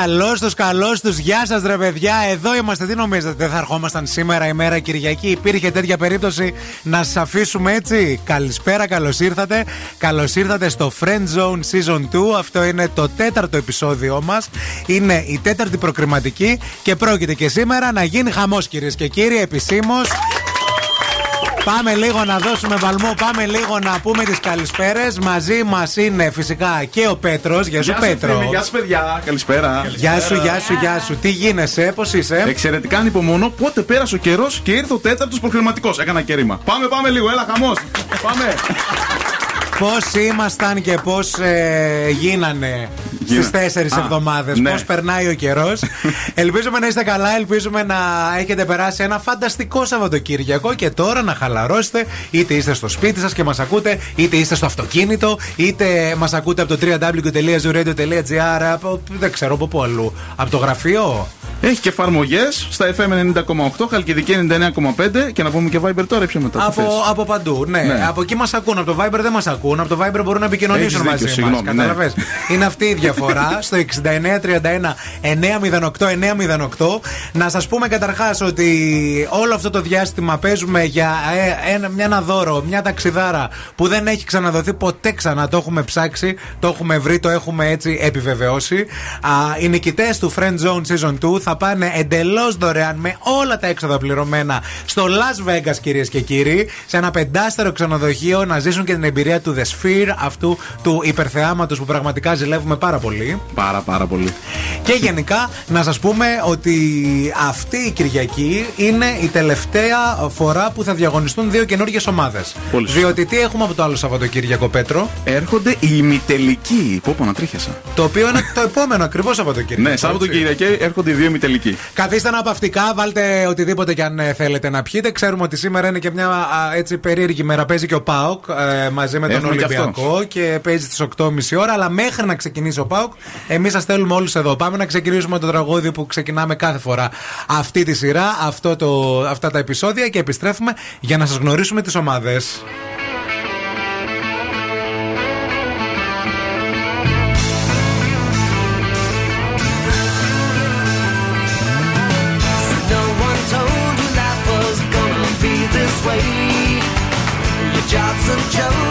Καλώς τους, καλώς τους. Γεια σας, ρε παιδιά. Εδώ είμαστε. Τι νομίζετε, δεν θα ερχόμασταν σήμερα ημέρα Κυριακή. Υπήρχε τέτοια περίπτωση να σας αφήσουμε έτσι; Καλησπέρα, καλώς ήρθατε. Καλώς ήρθατε στο Friend Zone Season 2. Αυτό είναι το τέταρτο επεισόδιό μας. Είναι η τέταρτη προκριματική και πρόκειται και σήμερα να γίνει χαμός, κυρίες και κύριοι, επισήμως. Πάμε λίγο να δώσουμε βαλμό, πάμε λίγο να πούμε τις καλησπέρες. Μαζί μας είναι φυσικά και ο Πέτρος. Γεια σου, Πέτρος. φίλοι, Γεια σου, παιδιά. Καλησπέρα. Γεια σου, γεια σου, γεια σου. Τι γίνεσαι, πώς είσαι; Εξαιρετικά ανυπομονώ πότε πέρασε ο καιρός και ήρθε ο τέταρτος προκριματικό. Έκανα και ρήμα. Πάμε, πάμε λίγο, έλα, χαμός. πάμε. Πώς ήμασταν και πώς ε, γίνανε στις Γίνα- τέσσερις Α, εβδομάδες. ναι. Πώς περνάει ο καιρός. ελπίζουμε να είστε καλά, ελπίζουμε να έχετε περάσει ένα φανταστικό Σαββατοκύριακο και τώρα να χαλαρώσετε. Είτε είστε στο σπίτι σας και μας ακούτε, είτε είστε στο αυτοκίνητο, είτε μας ακούτε από το www.zooradio.gr. Από δεν ξέρω από πού αλλού. Από το γραφείο. Έχει και εφαρμογές στα FM 90,8, Χαλκιδική 99,5 και να πούμε και Viber τώρα ή πιο μετά. τι Από, θες; από παντού, ναι. Ναι. Από εκεί μας ακούν. Από το Viber δεν μας ακούν. Από το Viber μπορούν να επικοινωνήσουν Έχεις δίκιο, μαζί μας. συγγνώμη, ναι. Κατάλαβε. Είναι αυτή η διαφορά. Στο 6931-908-908. Να σας πούμε καταρχάς ότι όλο αυτό το διάστημα παίζουμε για ε, ένα, μια, ένα δώρο, μια ταξιδάρα που δεν έχει ξαναδοθεί ποτέ ξανά. Το έχουμε ψάξει, το έχουμε βρει, το έχουμε έτσι επιβεβαιώσει. Α, οι νικητές του Friend Zone Season 2 θα πάνε εντελώς δωρεάν με όλα τα έξοδα πληρωμένα στο Las Vegas, κυρίες και κύριοι, σε ένα πεντάστερο ξενοδοχείο να ζήσουν και την εμπειρία του The Sphere, αυτού του υπερθεάματος που πραγματικά ζηλεύουμε πάρα πολύ. Πάρα, πάρα πολύ. Και γενικά να σας πούμε ότι αυτή η Κυριακή είναι η τελευταία φορά που θα διαγωνιστούν δύο καινούργιες ομάδες. Πολύ σωστά. Διότι τι έχουμε από το άλλο Σαββατοκύριακο, Πέτρο, Έρχονται οι ημιτελικοί. Πού πω να τρίχιασα. το οποίο είναι το επόμενο ακριβώς Σαββατοκύριακο. Ναι, έτσι. Σάββατο και Κυριακή έρχονται οι δύο ημιτελικοί. Καθίστε αναπαυτικά, βάλτε οτιδήποτε και αν ε, θέλετε να πιείτε. Ξέρουμε ότι σήμερα είναι και μια α, έτσι περίεργη μέρα. Παίζει και ο Πάοκ ε, μαζί με τον Έχουμε και αυτό. Ολυμπιακό και παίζει στις 8.30 ώρα. Αλλά μέχρι να ξεκινήσει ο Πάοκ, εμείς σας στέλνουμε όλους εδώ. Πάμε να ξεκινήσουμε το τραγούδι που ξεκινάμε κάθε φορά αυτή τη σειρά, αυτό το, αυτά τα επεισόδια και επιστρέφουμε για να σας γνωρίσουμε τις ομάδες. No one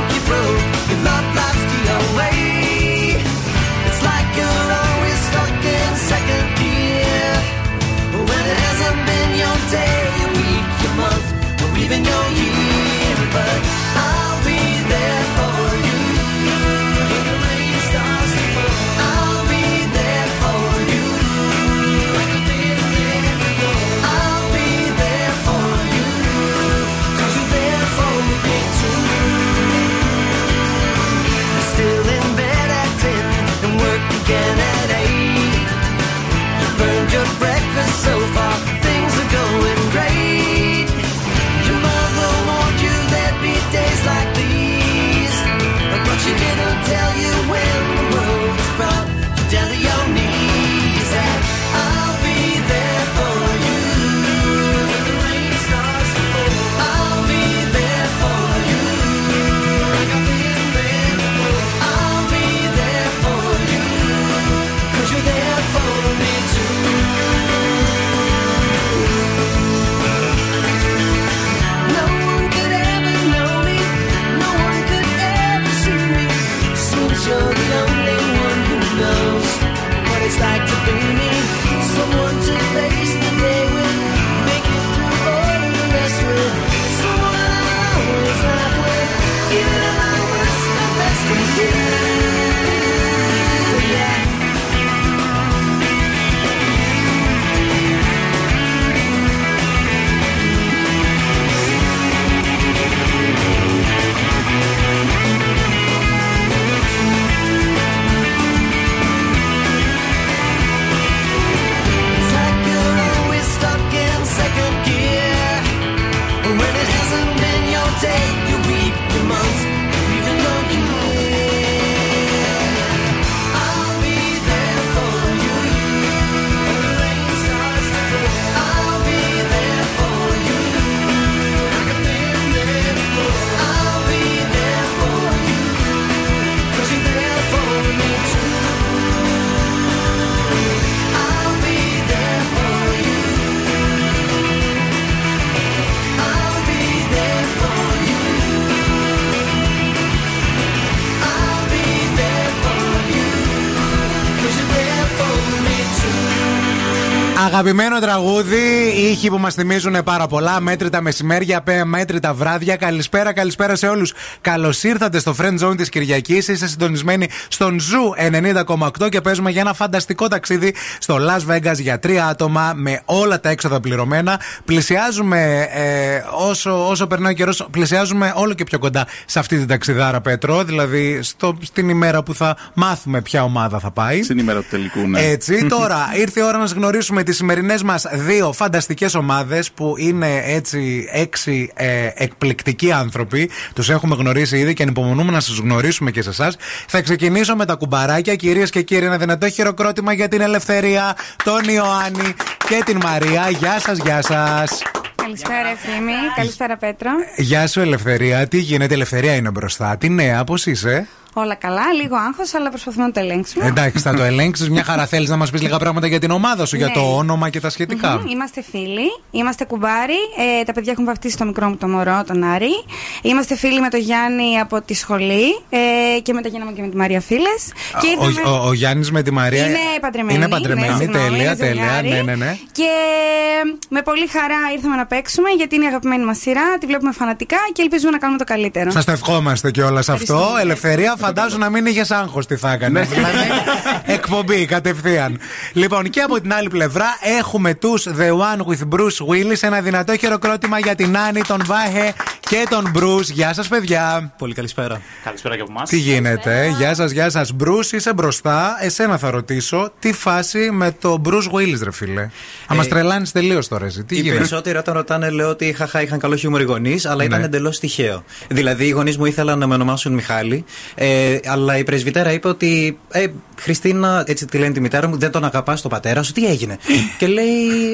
Αγαπημένο τραγούδι, ήχοι που μας θυμίζουν πάρα πολλά. Αμέτρητα μεσημέρια, πέ, αμέτρητα βράδια. Καλησπέρα, καλησπέρα σε όλους. Καλώς ήρθατε στο Friend Zone της Κυριακής. Είστε συντονισμένοι στον Ζου 90,8 και παίζουμε για ένα φανταστικό ταξίδι στο Las Vegas για τρία άτομα με όλα τα έξοδα πληρωμένα. Πλησιάζουμε ε, όσο, όσο περνάει ο καιρός, πλησιάζουμε όλο και πιο κοντά σε αυτή την ταξιδάρα, Πέτρο. Δηλαδή στο, στην ημέρα που θα μάθουμε ποια ομάδα θα πάει. Στην ημέρα του τελικού, ναι. Έτσι, τώρα ήρθε η ώρα να σας γνωρίσουμε τι σημερινέ μας δύο φανταστικές ομάδες που είναι έτσι έξι ε, εκπληκτικοί άνθρωποι. Τους έχουμε γνωρίσει ήδη και ανυπομονούμε να σας γνωρίσουμε και σε εσάς. Θα ξεκινήσω με τα κουμπαράκια, κυρίες και κύριοι. Ένα δυνατό χειροκρότημα για την ελευθερία, τον Ιωάννη και την Μαρία. Γεια σας, γεια σας. Καλησπέρα, Ευθύμη. Καλησπέρα, Πέτρο. Γεια σου, Ελευθερία. Τι γίνεται, Ελευθερία είναι μπροστά. Τι νέα, πώς είσαι; Όλα καλά, λίγο άγχος, αλλά προσπαθούμε να το ελέγξουμε. Εντάξει, θα το ελέγξεις. Μια χαρά θέλεις να μας πεις λίγα πράγματα για την ομάδα σου, για Ναι. το όνομα και τα σχετικά. Μμμ, Είμαστε φίλοι, είμαστε κουμπάρι. Ε, τα παιδιά έχουν βαφτίσει το μικρό μου το μωρό, τον Άρη. Είμαστε φίλοι με τον Γιάννη από τη σχολή ε, και με τον Γιάννη μου και με τη Μαρία φίλες. Ο, ο, ο Γιάννης με τη Μαρία. Είναι παντρεμένη. Είναι παντρεμένη, ναι, συγγνώμη, τέλεια, είναι τέλεια. ζευγάρι. Ναι, ναι, ναι. Και με πολύ χαρά ήρθαμε να παίξουμε γιατί είναι η αγαπημένη μας σειρά. Τη βλέπουμε φανατικά και ελπίζουμε να κάνουμε το καλύτερο. Σας το ευχόμαστε κιόλας αυτό. Ευχαριστούμε. Ελευθερία, φαντάζομαι να μην είχε άγχος τι θα έκανε. δηλαδή, εκπομπή κατευθείαν. Λοιπόν, και από την άλλη πλευρά έχουμε τους The One with Bruce Willis. Ένα δυνατό χειροκρότημα για την Άννη, τον Βάχε και τον Bruce. Γεια σας, παιδιά. Πολύ καλησπέρα. Καλησπέρα και από εμάς. Τι γίνεται, γεια σας, γεια σας. Bruce, είσαι μπροστά. Εσένα θα ρωτήσω, τι φάση με τον Bruce Willis, ρε φίλε; Θα μας Ε, τρελάνεις τελείως τώρα, εσύ. Τι Οι γίνεται; περισσότεροι όταν ρωτάνε λέω ότι χαχά είχαν καλό χιούμορ οι γονείς, αλλά ήταν Ναι. εντελώς τυχαίο. Δηλαδή οι γονείς μου ήθελαν να με ονομάσουν Μιχάλη, ε, αλλά η πρεσβυτέρα είπε ότι ε, Χριστίνα, έτσι τη λένε τη μητέρα μου, δεν τον αγαπάς τον πατέρα σου, τι έγινε; και λέει,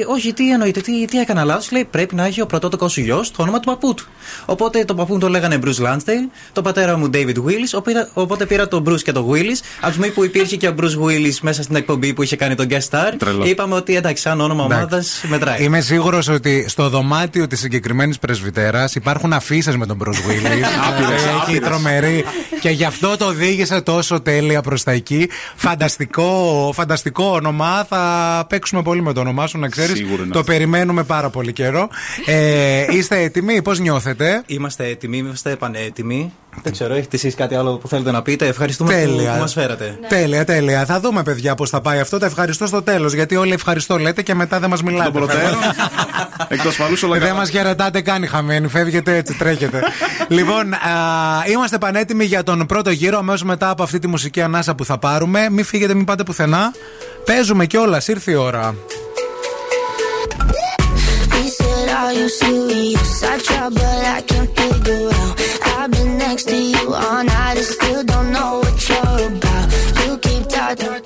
Όχι, τι εννοείται, τι, τι έκανα λάθος; Λέει, Πρέπει να έχει ο πρωτότοκος σου γιος το όνομα του παππού του. Οπότε το παππού μου το λέγανε Bruce Lansdale, το πατέρα μου David Willis, οπότε- οπότε πήρα τον Bruce και τον Willis. Από τη στιγμή που υπήρχε και ο Bruce Willis μέσα στην εκπομπή που είχε κάνει τον guest star, Τρελό. είπαμε ότι εντάξει, σαν όνομα Εντάξει. ομάδας μετράει. Είμαι σίγουρος ότι στο δωμάτιο της συγκεκριμένης πρεσβυτέρας υπάρχουν αφήσεις με τον Bruce Willis. Άπειρες, Έχει άπειρες. τρομερή. Και γι' αυτό το οδήγησε τόσο τέλεια προς τα εκεί. Φανταστικό, φανταστικό όνομα. Θα παίξουμε πολύ με το όνομά σου, να ξέρεις. Σίγουρα είναι Το αυτό. περιμένουμε πάρα πολύ καιρό. Ε, είστε έτοιμοι, πώς νιώθετε; Είμαστε έτοιμοι, είμαστε πανέτοιμοι. Δεν ξέρω, έχετε εσείς κάτι άλλο που θέλετε να πείτε; Ευχαριστούμε Τέλεια. που, που μας φέρατε. Τέλεια, τέλεια. Θα δούμε, παιδιά, πώς θα πάει αυτό. Τα ευχαριστώ στο τέλος. Γιατί όλοι ευχαριστώ λέτε και μετά δεν μας Τον μιλάτε. προτέρων. Εκ του ασφαλού όλα Δεν καλά. μας χαιρετάτε καν χαμένοι. Φεύγετε έτσι, τρέχετε. λοιπόν, α, είμαστε πανέτοιμοι για τον πρώτο γύρο. Αμέσως μετά από αυτή τη μουσική ανάσα που θα πάρουμε. Μην φύγετε, μην πάτε πουθενά. Παίζουμε κιόλας, ήρθε η ώρα. Are you serious? I try, but I can't figure out. I've been next to you all night and still don't know what you're about. You keep talking, talking,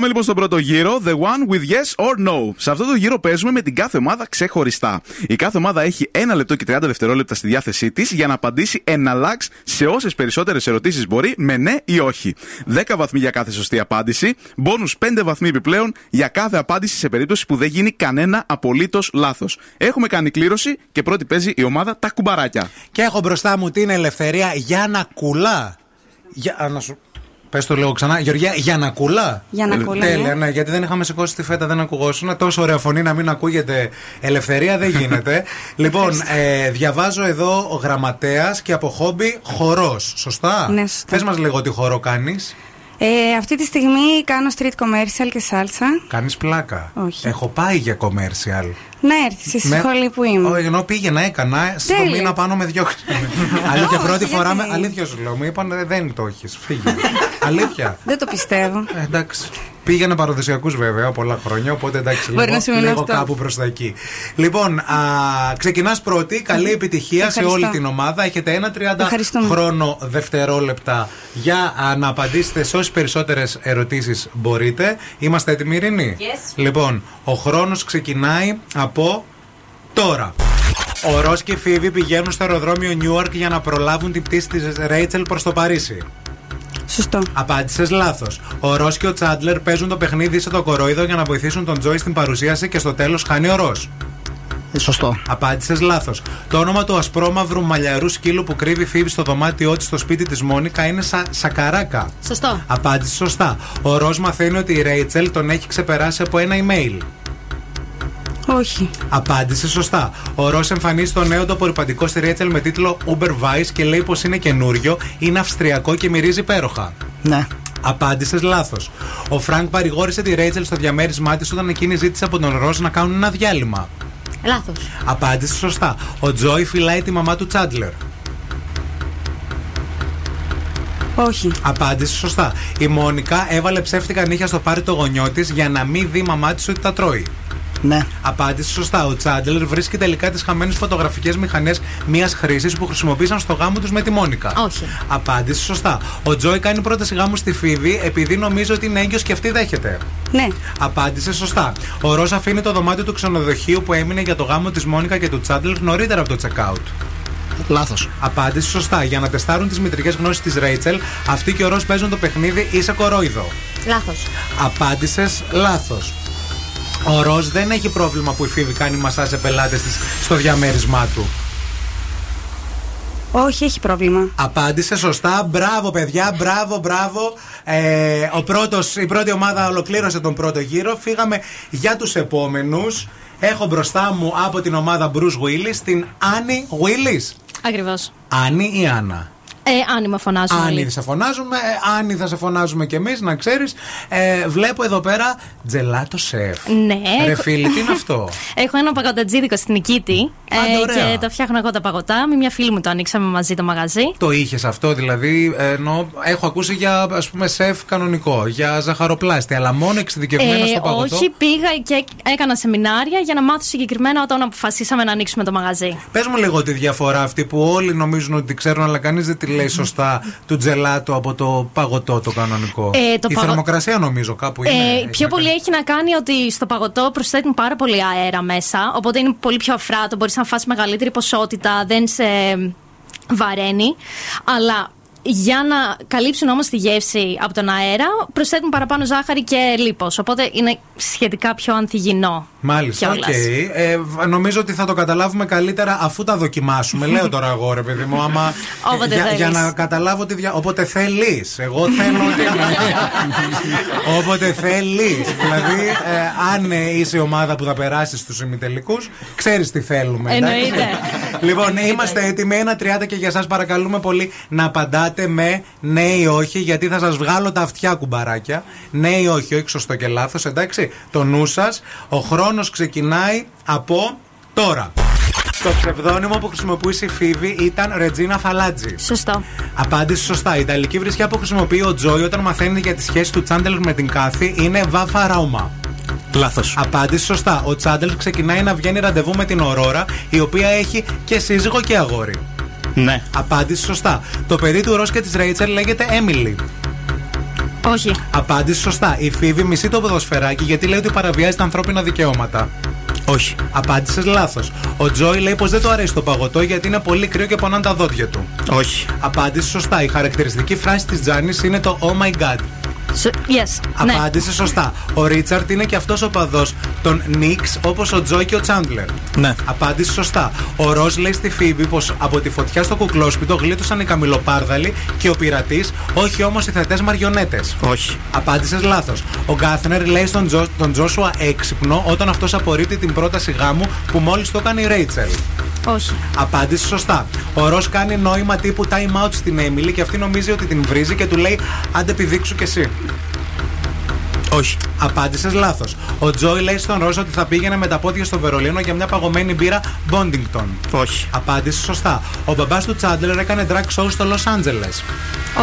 Πάμε λοιπόν στον πρώτο γύρο, The One with Yes or No. Σε αυτό το γύρο παίζουμε με την κάθε ομάδα ξεχωριστά. Η κάθε ομάδα έχει 1 λεπτό και 30 δευτερόλεπτα στη διάθεσή της για να απαντήσει εναλλάξ σε όσες περισσότερες ερωτήσεις μπορεί με ναι ή όχι. 10 βαθμοί για κάθε σωστή απάντηση, μπόνου 5 βαθμοί επιπλέον για κάθε απάντηση σε περίπτωση που δεν γίνει κανένα απολύτως λάθος. Έχουμε κάνει κλήρωση και πρώτη παίζει η ομάδα Τα Κουμπαράκια. Και έχω μπροστά μου την ελευθερία για να κουλά. Για α, να σου. Πες το λίγο ξανά. Γεωργία, για να κουλά. Για να κουλά, Τέλεια, ναι. ναι, γιατί δεν είχαμε σηκώσει τη φέτα, δεν ακουγόσουν. Τόσο ωραία φωνή να μην ακούγεται ελευθερία δεν γίνεται. λοιπόν, ε, διαβάζω εδώ γραμματέας και από χόμπι χορός. Σωστά; Ναι, σωστά. Πες μας λίγο τι χορό κάνεις. Ε, αυτή τη στιγμή κάνω street commercial και σάλσα. Κάνεις πλάκα. Όχι. Έχω πάει για commercial. Να έρθει στη Με- σχολή που είμαι. Όχι, ενώ πήγαινα, έκανα. Στο Τέλεια. μήνα πάνω με διώξανε. αλήθεια, Όχι, πρώτη φορά με. γιατί; Αλήθεια σου λέω. Μου είπαν «Ε, δεν το έχεις. Φύγε. Αλήθεια. Δεν το πιστεύω. Ε, εντάξει. Πήγαινε παραδοσιακούς βέβαια πολλά χρόνια, οπότε εντάξει, Μπορεί λίγο, να σημαίνει λίγο αυτό. κάπου προς τα εκεί. Λοιπόν, ξεκινάς πρώτη. Καλή επιτυχία σε Ευχαριστώ. όλη την ομάδα. Έχετε ένα 30 Ευχαριστούμε. χρόνο δευτερόλεπτα για α, να απαντήσετε σε όσες περισσότερες ερωτήσεις μπορείτε. Είμαστε έτοιμοι, Ειρήνη; Yes. Λοιπόν, ο χρόνος ξεκινάει από τώρα. Ο Ρος και η Φίβη πηγαίνουν στο αεροδρόμιο Νιούαρκ για να προλάβουν την πτήση της Ρέιτσελ προς το Παρίσι. Σωστό. Απάντησες λάθος. Ο Ρος και ο Τσάντλερ παίζουν το παιχνίδι σε το κορόιδο για να βοηθήσουν τον Τζόι στην παρουσίαση και στο τέλος χάνει ο Ρος. Σωστό. Απάντησες λάθος. Το όνομα του ασπρόμαυρου μαλλιαρού σκύλου που κρύβει η Φίβη στο δωμάτιό της στο σπίτι της Μόνικα είναι σα, Σακαράκα. Σωστό. Απάντησε σωστά. Ο Ρος μαθαίνει ότι η Ρέιτσελ τον έχει ξεπεράσει από ένα email. Όχι. Απάντησε σωστά. Ο Ρος εμφανίζει το νέο το απορριπαντικό στη Ρέιτσελ με τίτλο Uber Vice και λέει πως είναι καινούριο, είναι αυστριακό και μυρίζει υπέροχα. Ναι. Απάντησες λάθος. Ο Φρανκ παρηγόρησε τη Ρέιτσελ στο διαμέρισμά της όταν εκείνη ζήτησε από τον Ρος να κάνουν ένα διάλειμμα. Λάθος. Απάντησε σωστά. Ο Τζόι φυλάει τη μαμά του Τσάντλερ. Όχι. Απάντησε σωστά. Η Μόνικα έβαλε ψεύτικα νύχια στο πάρτι των γονιών της για να μην δει η μαμά της ότι τα τρώει. Ναι. Απάντησε σωστά. Ο Τσάντλερ βρίσκει τελικά τις χαμένες φωτογραφικές μηχανές μιας χρήσης που χρησιμοποίησαν στο γάμο τους με τη Μόνικα. Όχι. Απάντησε σωστά. Ο Τζόι κάνει πρόταση γάμου στη Φίβη επειδή νομίζει ότι είναι έγκυος και αυτή δέχεται. Ναι. Απάντησε σωστά. Ο Ρος αφήνει το δωμάτιο του ξενοδοχείου που έμεινε για το γάμο της Μόνικα και του Τσάντλερ νωρίτερα από το check-out. Λάθος. Απάντησε σωστά. Για να τεστάρουν τις μητρικές γνώσεις της Ρέιτσελ, αυτοί και ο Ρος παίζουν το παιχνίδι είσαι κορόιδο. Λάθος. Απάντησες λάθος. Ο Ρος δεν έχει πρόβλημα που η Φίβη κάνει μασά σε πελάτες της στο διαμέρισμά του. Όχι, έχει πρόβλημα. Απάντησε σωστά. Μπράβο, παιδιά. Μπράβο, μπράβο. Ε, ο πρώτος, η πρώτη ομάδα ολοκλήρωσε τον πρώτο γύρο. Φύγαμε για τους επόμενους. Έχω μπροστά μου από την ομάδα Bruce Willis την Άννη Willis. Ακριβώς. Άννη ή Άννα. Ε, Άννη με φωνάζουν. Άννη όλοι. θα σε φωνάζουμε, ε, Άννη θα σε φωνάζουμε κι εμείς, να ξέρεις. Ε, βλέπω εδώ πέρα τζελάτο σεφ. Ναι. Ρε έχω- φίλοι, τι είναι αυτό; Έχω ένα παγωτατζίδικο στην Νικήτη. ε, Άντε, ωραία. και το φτιάχνω εγώ τα παγωτά. Με μια φίλη μου το ανοίξαμε μαζί το μαγαζί. Το είχες αυτό, δηλαδή. ε, Ενώ έχω ακούσει για ας πούμε σεφ κανονικό, για ζαχαροπλάστη, αλλά μόνο εξειδικευμένο στο παγωτό. Ε, όχι, πήγα και έκανα σεμινάρια για να μάθω συγκεκριμένα όταν αποφασίσαμε να ανοίξουμε το μαγαζί. Πες μου λίγο τη διαφορά αυτή που όλοι νομίζουν ότι ξέρουν, αλλά κανείς δεν τη λέει σωστά του τζελάτο από το παγωτό το κανονικό. Ε, το Η παγω- θερμοκρασία νομίζω κάπου είναι. Ε, έχει πιο να πολύ κάνει. έχει να κάνει ότι στο παγωτό προσθέτουν πάρα πολύ αέρα μέσα. Οπότε είναι πολύ πιο αφράτο. Μπορείς να φας μεγαλύτερη ποσότητα, δεν σε βαραίνει. Αλλά για να καλύψουν όμως τη γεύση από τον αέρα, προσθέτουν παραπάνω ζάχαρη και λίπος Οπότε είναι σχετικά πιο ανθυγινό. Μάλιστα, οκ. κιόλας. Ε, β- νομίζω ότι θα το καταλάβουμε καλύτερα αφού τα δοκιμάσουμε. Λέω τώρα εγώ, ρε παιδί μου, άμα. Όποτε για, θέλεις. για να καταλάβω τι δια... Όποτε θέλεις. Εγώ θέλω ότι. Όποτε θέλεις. δηλαδή, ε, αν ε, είσαι η ομάδα που θα περάσεις στους ημιτελικούς, ξέρεις τι θέλουμε. εντάξει. Εννοείται. Λοιπόν, είμαστε έτοιμοι. Ένα 30 και για εσά παρακαλούμε πολύ να απαντάτε με ναι ή όχι, γιατί θα σας βγάλω τα αυτιά κουμπαράκια. Ναι ή όχι, όχι σωστό και λάθος, εντάξει. Το νου σας. Ο χρόνος ξεκινάει από τώρα. Το ψευδόνυμο που χρησιμοποιούσε η Φίβη ήταν Ρετζίνα Φαλάτζη. Σωστό. Απάντησε σωστά. Η ιταλική βρισιά που χρησιμοποιεί ο Τζόι όταν μαθαίνει για τη σχέση του Τσάντελ με την Κάθη είναι Βάφα Ράουμα. Λάθος. Απάντησε σωστά. Ο Τσάντελ ξεκινάει να βγαίνει ραντεβού με την Ορόρα, η οποία έχει και σύζυγο και αγόρι. Ναι. Απάντησε σωστά. Το παιδί του Ρος και της Ρέιτσελ λέγεται Έμιλι. Όχι. Απάντησε σωστά. Η Φίβη μισεί το ποδοσφαιράκι γιατί λέει ότι παραβιάζει τα ανθρώπινα δικαιώματα. Όχι. Απάντησες λάθος. Ο Τζόι λέει πως δεν του αρέσει το παγωτό γιατί είναι πολύ κρύο και πονάνε τα δόντια του. Όχι. Απάντησε σωστά. Η χαρακτηριστική φράση της Τζάνης είναι το Oh my god. Σ- Yes. Ναι. Απάντησε σωστά. Ο Ρίτσαρτ είναι και αυτός ο παδός των Νίξ όπως ο Τζόι και ο Τσάντλερ. Ναι. Απάντησε σωστά. Ο Ρος λέει στη Φίβη πως από τη φωτιά στο κουκλόσπιτο γλίτωσαν οι καμιλοπάρδαλοι και ο πειρατής, όχι όμως οι θετέ μαριονέτες. Όχι. Απάντησες λάθος. Ο Γκάθνερ λέει στον, Τζο, τον Τζόσουα έξυπνο όταν αυτός απορρίπτει την πρόταση γάμου που μόλις το έκανε η Ρέιτσελ. Όχι. Απάντησε σωστά. Ο Ρος κάνει νόημα τύπου time out στην Έμιλι και αυτή νομίζει ότι την βρίζει και του λέει άντε πηδήξου κι εσύ. Όχι. Απάντησες λάθος. Ο Τζόι λέει στον Ρώσο ότι θα πήγαινε με τα πόδια στο Βερολίνο για μια παγωμένη μπύρα Bondington. Όχι. Απάντησες σωστά. Ο μπαμπάς του Τσάντλερ έκανε drag show στο Λο Άντζελε.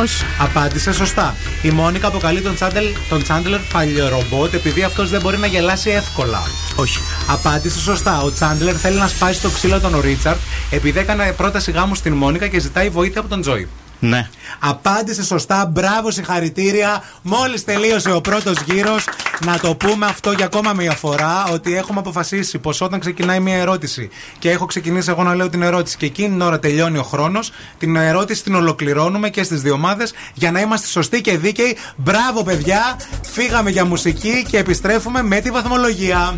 Όχι. Απάντησες σωστά. Η Μόνικα αποκαλεί τον Τσάντλερ, τον Τσάντλερ παλιορομπότ επειδή αυτός δεν μπορεί να γελάσει εύκολα. Όχι. Απάντησες σωστά. Ο Τσάντλερ θέλει να σπάσει το ξύλο τον Ρίτσαρτ επειδή έκανε πρόταση γάμου στην Μόνικα και ζητάει βοήθεια από τον Τζόι. Ναι. Απάντησε σωστά. Μπράβο, συγχαρητήρια. Μόλις τελείωσε ο πρώτος γύρος, να το πούμε αυτό για ακόμα μία φορά: Ότι έχουμε αποφασίσει πως όταν ξεκινάει μία ερώτηση και έχω ξεκινήσει εγώ να λέω την ερώτηση και εκείνη την ώρα τελειώνει ο χρόνος, την ερώτηση την ολοκληρώνουμε και στις δύο ομάδες για να είμαστε σωστοί και δίκαιοι. Μπράβο, παιδιά. Φύγαμε για μουσική και επιστρέφουμε με τη βαθμολογία.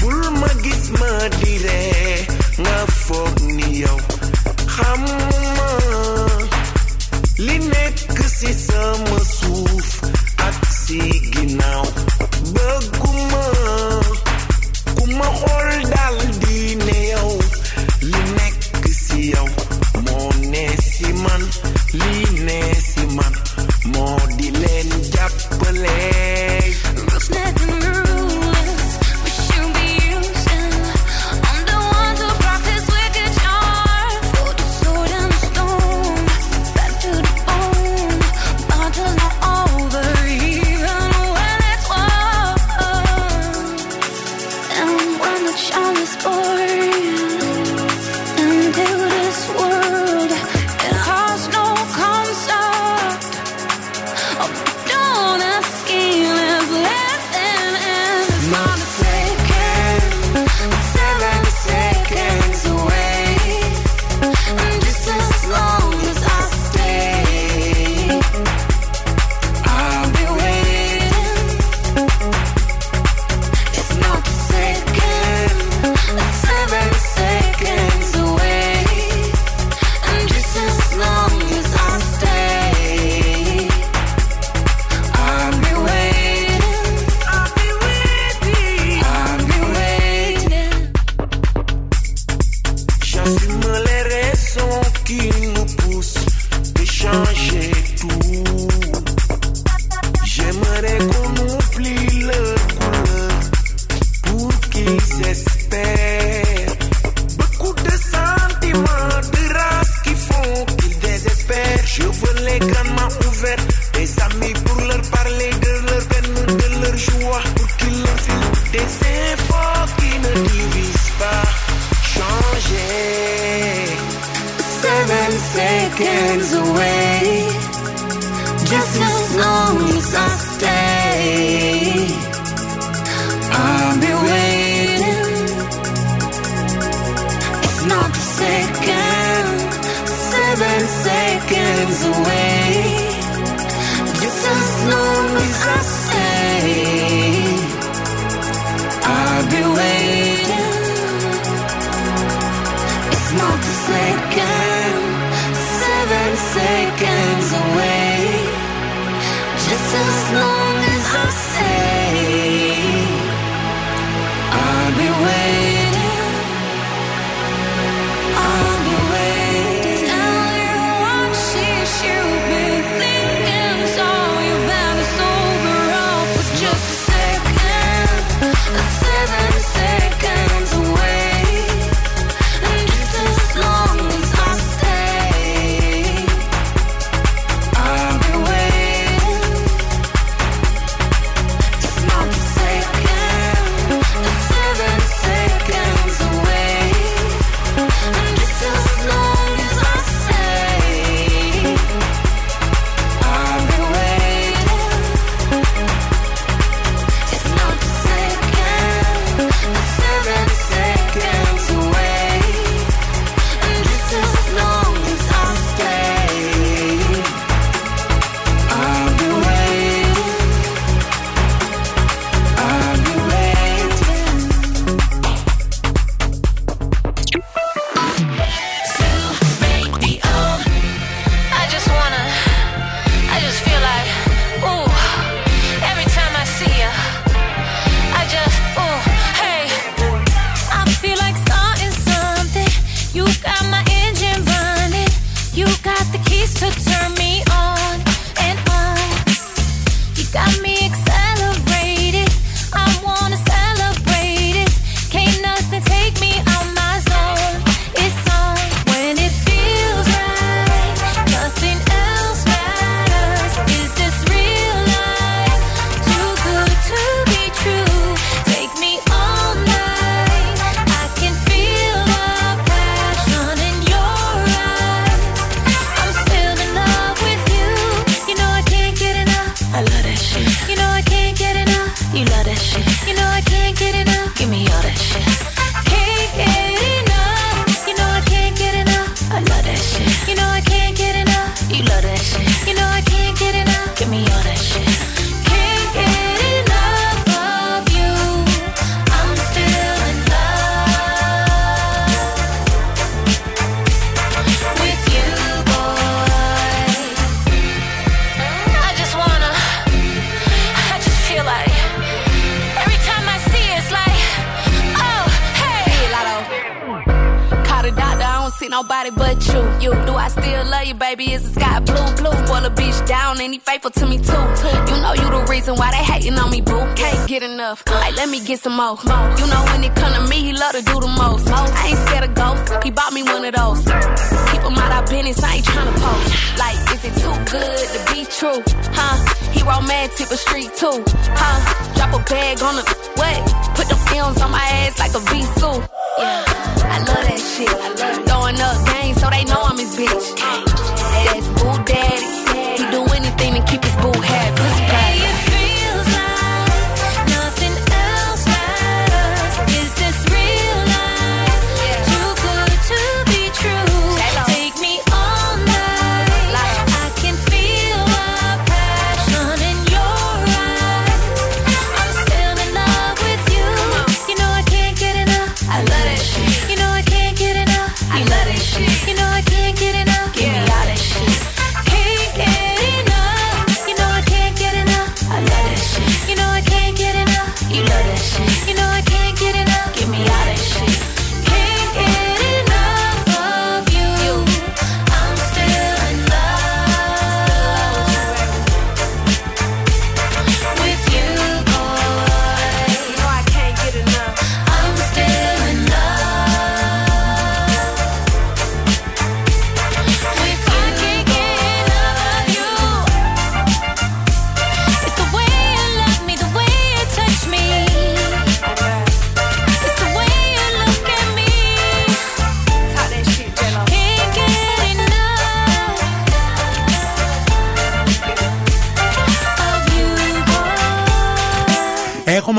bul ma gis ma di ree nga foog ni yow xam ma li nekk sama suuf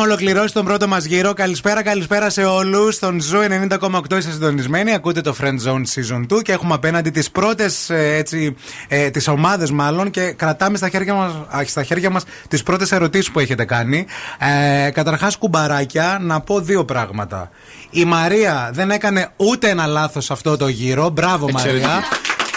ολοκληρώσει τον πρώτο μας γύρο. Καλησπέρα, καλησπέρα σε όλους. Στον Ζου 90,8 είστε συντονισμένοι. Ακούτε το Friend Zone Season 2 και έχουμε απέναντι τις πρώτες, έτσι, ε, τις ομάδες μάλλον και κρατάμε στα χέρια μας στα χέρια μας τις πρώτες ερωτήσεις που έχετε κάνει. Ε, Καταρχάς, κουμπαράκια, να πω δύο πράγματα. Η Μαρία δεν έκανε ούτε ένα λάθος αυτό το γύρο. Μπράβο, Μαρία.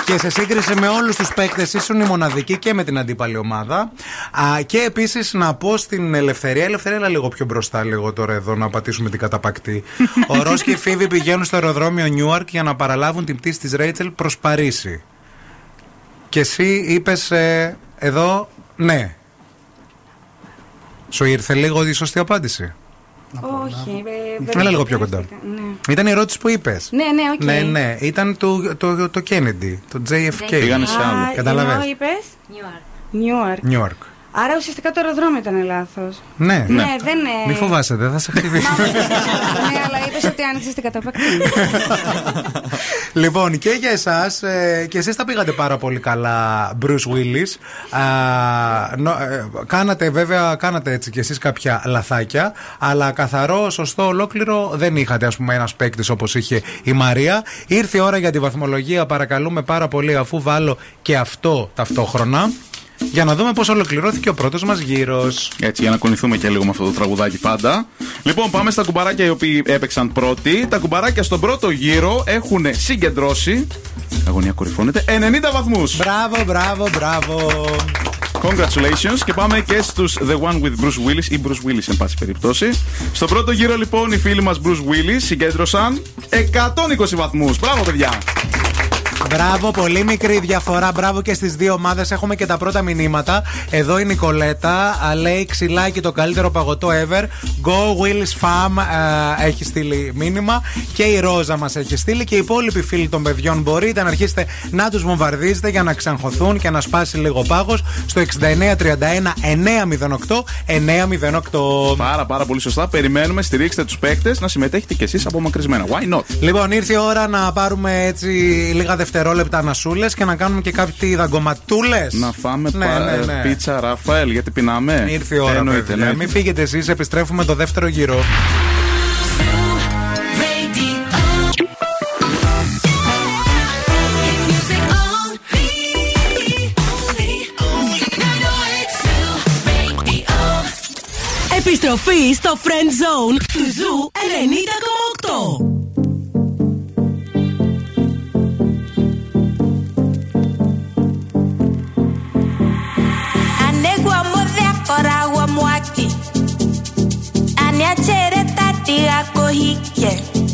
Εξαιρετική. Και σε σύγκριση με όλους τους παίκτες, ήσουν η μοναδική και με την αντίπαλη ομάδα. Α, και επίσης να πω στην Ελευθερία, Ελευθερία, έλα λίγο πιο μπροστά, λίγο τώρα εδώ να πατήσουμε την καταπακτή. Ο Ρος και η Φίβη πηγαίνουν στο αεροδρόμιο Νιούαρκ για να προλάβουν την πτήση της Ρέιτσελ προς Παρίσι. Και εσύ είπες εδώ, ναι. Σου ήρθε λίγο η σωστή απάντηση; Όχι. ε, Έλα λίγο πιο κοντά. Ναι. Ήταν η ερώτηση που είπες. Ναι, ναι, οκ. Ναι, ναι. Ήταν το, το, το Kennedy, το JFK. Πήγανε σε άλλο. Α, Κατάλαβες. ενώ είπες; Νιούαρκ. Νιούαρκ. Άρα ουσιαστικά το αεροδρόμιο ήταν λάθος. Ναι, Ναι, δεν είναι. Μη φοβάσαι, δεν θα σε χτυπήσει. ναι, αλλά είπες ότι άνοιξες την καταπακτή. λοιπόν, και για εσάς, και εσείς τα πήγατε πάρα πολύ καλά, Bruce Willis. Α, νο- ε, κάνατε βέβαια, κάνατε έτσι κι εσείς κάποια λαθάκια, αλλά καθαρό, σωστό, ολόκληρο δεν είχατε, ας πούμε, ένας παίκτης όπως είχε η Μαρία. Ήρθε η ώρα για τη βαθμολογία, παρακαλούμε πάρα πολύ, αφού βάλω και αυτό ταυτόχρονα. Για να δούμε πώς ολοκληρώθηκε ο πρώτος μας γύρος. Έτσι, για να κουνηθούμε και λίγο με αυτό το τραγουδάκι πάντα. Λοιπόν, πάμε στα κουμπαράκια οι οποίοι έπαιξαν πρώτοι. Τα κουμπαράκια στον πρώτο γύρο έχουν συγκεντρώσει. Αγωνία κορυφώνεται. 90 βαθμούς. Μπράβο, μπράβο, μπράβο. Congratulations και πάμε και στους The One with Bruce Willis ή Bruce Willis εν πάση περιπτώσει. Στον πρώτο γύρο λοιπόν οι φίλοι μας Bruce Willis συγκέντρωσαν 120 βαθμούς. Μπράβο παιδιά! Μπράβο, πολύ μικρή διαφορά. Μπράβο και στις δύο ομάδες. Έχουμε και τα πρώτα μηνύματα. Εδώ η Νικολέτα. α, Λέει ξυλάκι το καλύτερο παγωτό ever. Go Willis Fam α, έχει στείλει μήνυμα. Και η Ρόζα μας έχει στείλει. Και οι υπόλοιποι φίλοι των παιδιών μπορείτε να αρχίσετε να τους βομβαρδίζετε για να ξαγχωθούν και να σπάσει λίγο πάγος στο 6931 908 908. Πάρα πάρα πολύ σωστά. Περιμένουμε, στηρίξτε τους παίκτες να συμμετέχετε κι εσείς απομακρυσμένα. Why not? Λοιπόν, ήρθε η ώρα να πάρουμε έτσι λίγα δευτερόλεπτα ανασούλες και να κάνουμε και κάποιες δαγκωματούλες. Να φάμε Ναι, πα- ναι, ναι. πίτσα, Ραφαέλ, γιατί πεινάμε. Ήρθε η ώρα, Εννοείται, παιδιά. εννοείται. Μην φύγετε εσείς, επιστρέφουμε το δεύτερο γύρο. Επιστροφή στο Friend Zone του Ζου 90,8. minha xereta te acorri, yeah.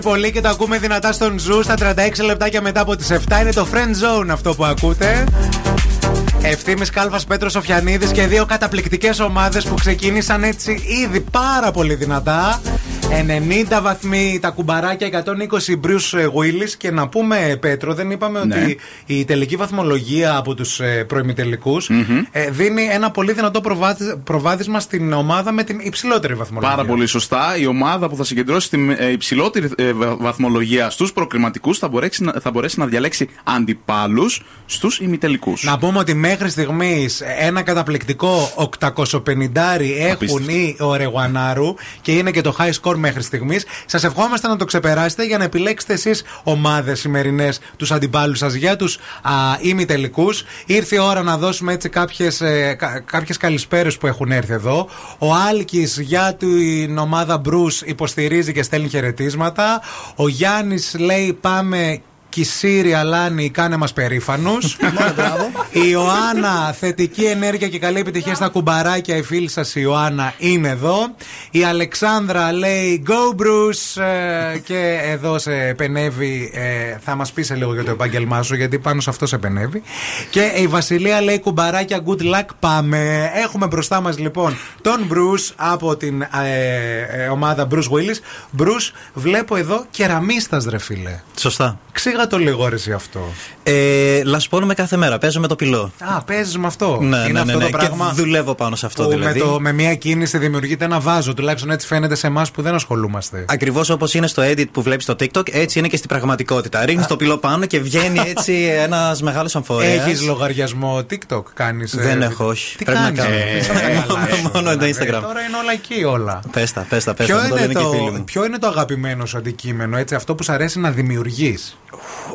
Αρέσει πολύ και το ακούμε δυνατά στον Ζου στα 36 λεπτάκια μετά από τις 7. Είναι το Friend Zone αυτό που ακούτε. Ευθύνη Κάλβας Πέτρος Σοφιανίδης και δύο καταπληκτικές ομάδες που ξεκίνησαν έτσι ήδη πάρα πολύ δυνατά. 90 βαθμοί τα κουμπαράκια, 120 Bruce Willis. Και να πούμε, Πέτρο, δεν είπαμε Ναι. ότι η τελική βαθμολογία από τους προημιτελικούς ε, δίνει ένα πολύ δυνατό προβάδι- προβάδισμα στην ομάδα με την υψηλότερη βαθμολογία. Πάρα πολύ σωστά. Η ομάδα που θα συγκεντρώσει την ε, υψηλότερη ε, βα- βαθμολογία στους προκριματικούς θα, μπορέσει να- θα μπορέσει να διαλέξει αντιπάλους στους ημιτελικούς. Να πούμε ότι μέχρι στιγμής ένα καταπληκτικό 850 έχουν Απίστευτο. οι Ορεγουανάρου και είναι και το high score μέχρι στιγμής. Σας ευχόμαστε να το ξεπεράσετε για να επιλέξετε εσείς ομάδες σημερινές τους αντιπάλους σας για τους ημιτελικού. Ήρθε η ώρα να δώσουμε έτσι κάποιες κάποιες καλησπέρες που έχουν έρθει εδώ. Ο Άλκης για την ομάδα Bruce υποστηρίζει και στέλνει χαιρετίσματα. Ο Γιάννης λέει πάμε Κισίρι Αλάνη, κάνε μας περήφανους Η Ιωάννα, θετική ενέργεια και καλή επιτυχία στα κουμπαράκια. Η φίλη σας η Ιωάννα είναι εδώ. Η Αλεξάνδρα λέει Go Bruce! Ε, Και εδώ σε επενεύει ε, Θα μας πεις σε λίγο για το επάγγελμά σου Γιατί πάνω σε αυτό σε επενεύει. Και η Βασιλεία λέει κουμπαράκια Good luck πάμε Έχουμε μπροστά μας λοιπόν τον Bruce Από την ε, ε, ομάδα Bruce Willis. Bruce βλέπω εδώ κεραμίστας ρε φίλε. Σωστά. Ξήγα το λίγο ρε εσύ αυτό Ε, λασπώνουμε κάθε μέρα. Παίζω με το πυλό. Α, παίζεις με αυτό. Ναι, Είναι ναι, αυτό ναι, ναι. το πράγμα. Και δουλεύω πάνω σε αυτό που δηλαδή. με, το, με μία κίνηση δημιουργείται ένα βάζο. Τουλάχιστον έτσι φαίνεται σε εμάς που δεν ασχολούμαστε. Ακριβώς όπως είναι στο edit που βλέπεις στο TikTok, έτσι είναι και στην πραγματικότητα. Ρίχνεις το πυλό πάνω και βγαίνει έτσι ένας μεγάλος αμφορέας. Έχεις λογαριασμό TikTok, κάνεις. Δεν έχω, όχι. Τι Πρέπει να κάνεις; κάνω. Ε, Μόνο- Μόνο το ε, Instagram. Τώρα είναι όλα εκεί όλα. Πες τα, πες τα, πες τα. Ποιο μου το είναι, λένε και οι φίλοι το, μου. ποιο είναι το αγαπημένο σου αντικείμενο, έτσι, αυτό που σου αρέσει να δημιουργείς;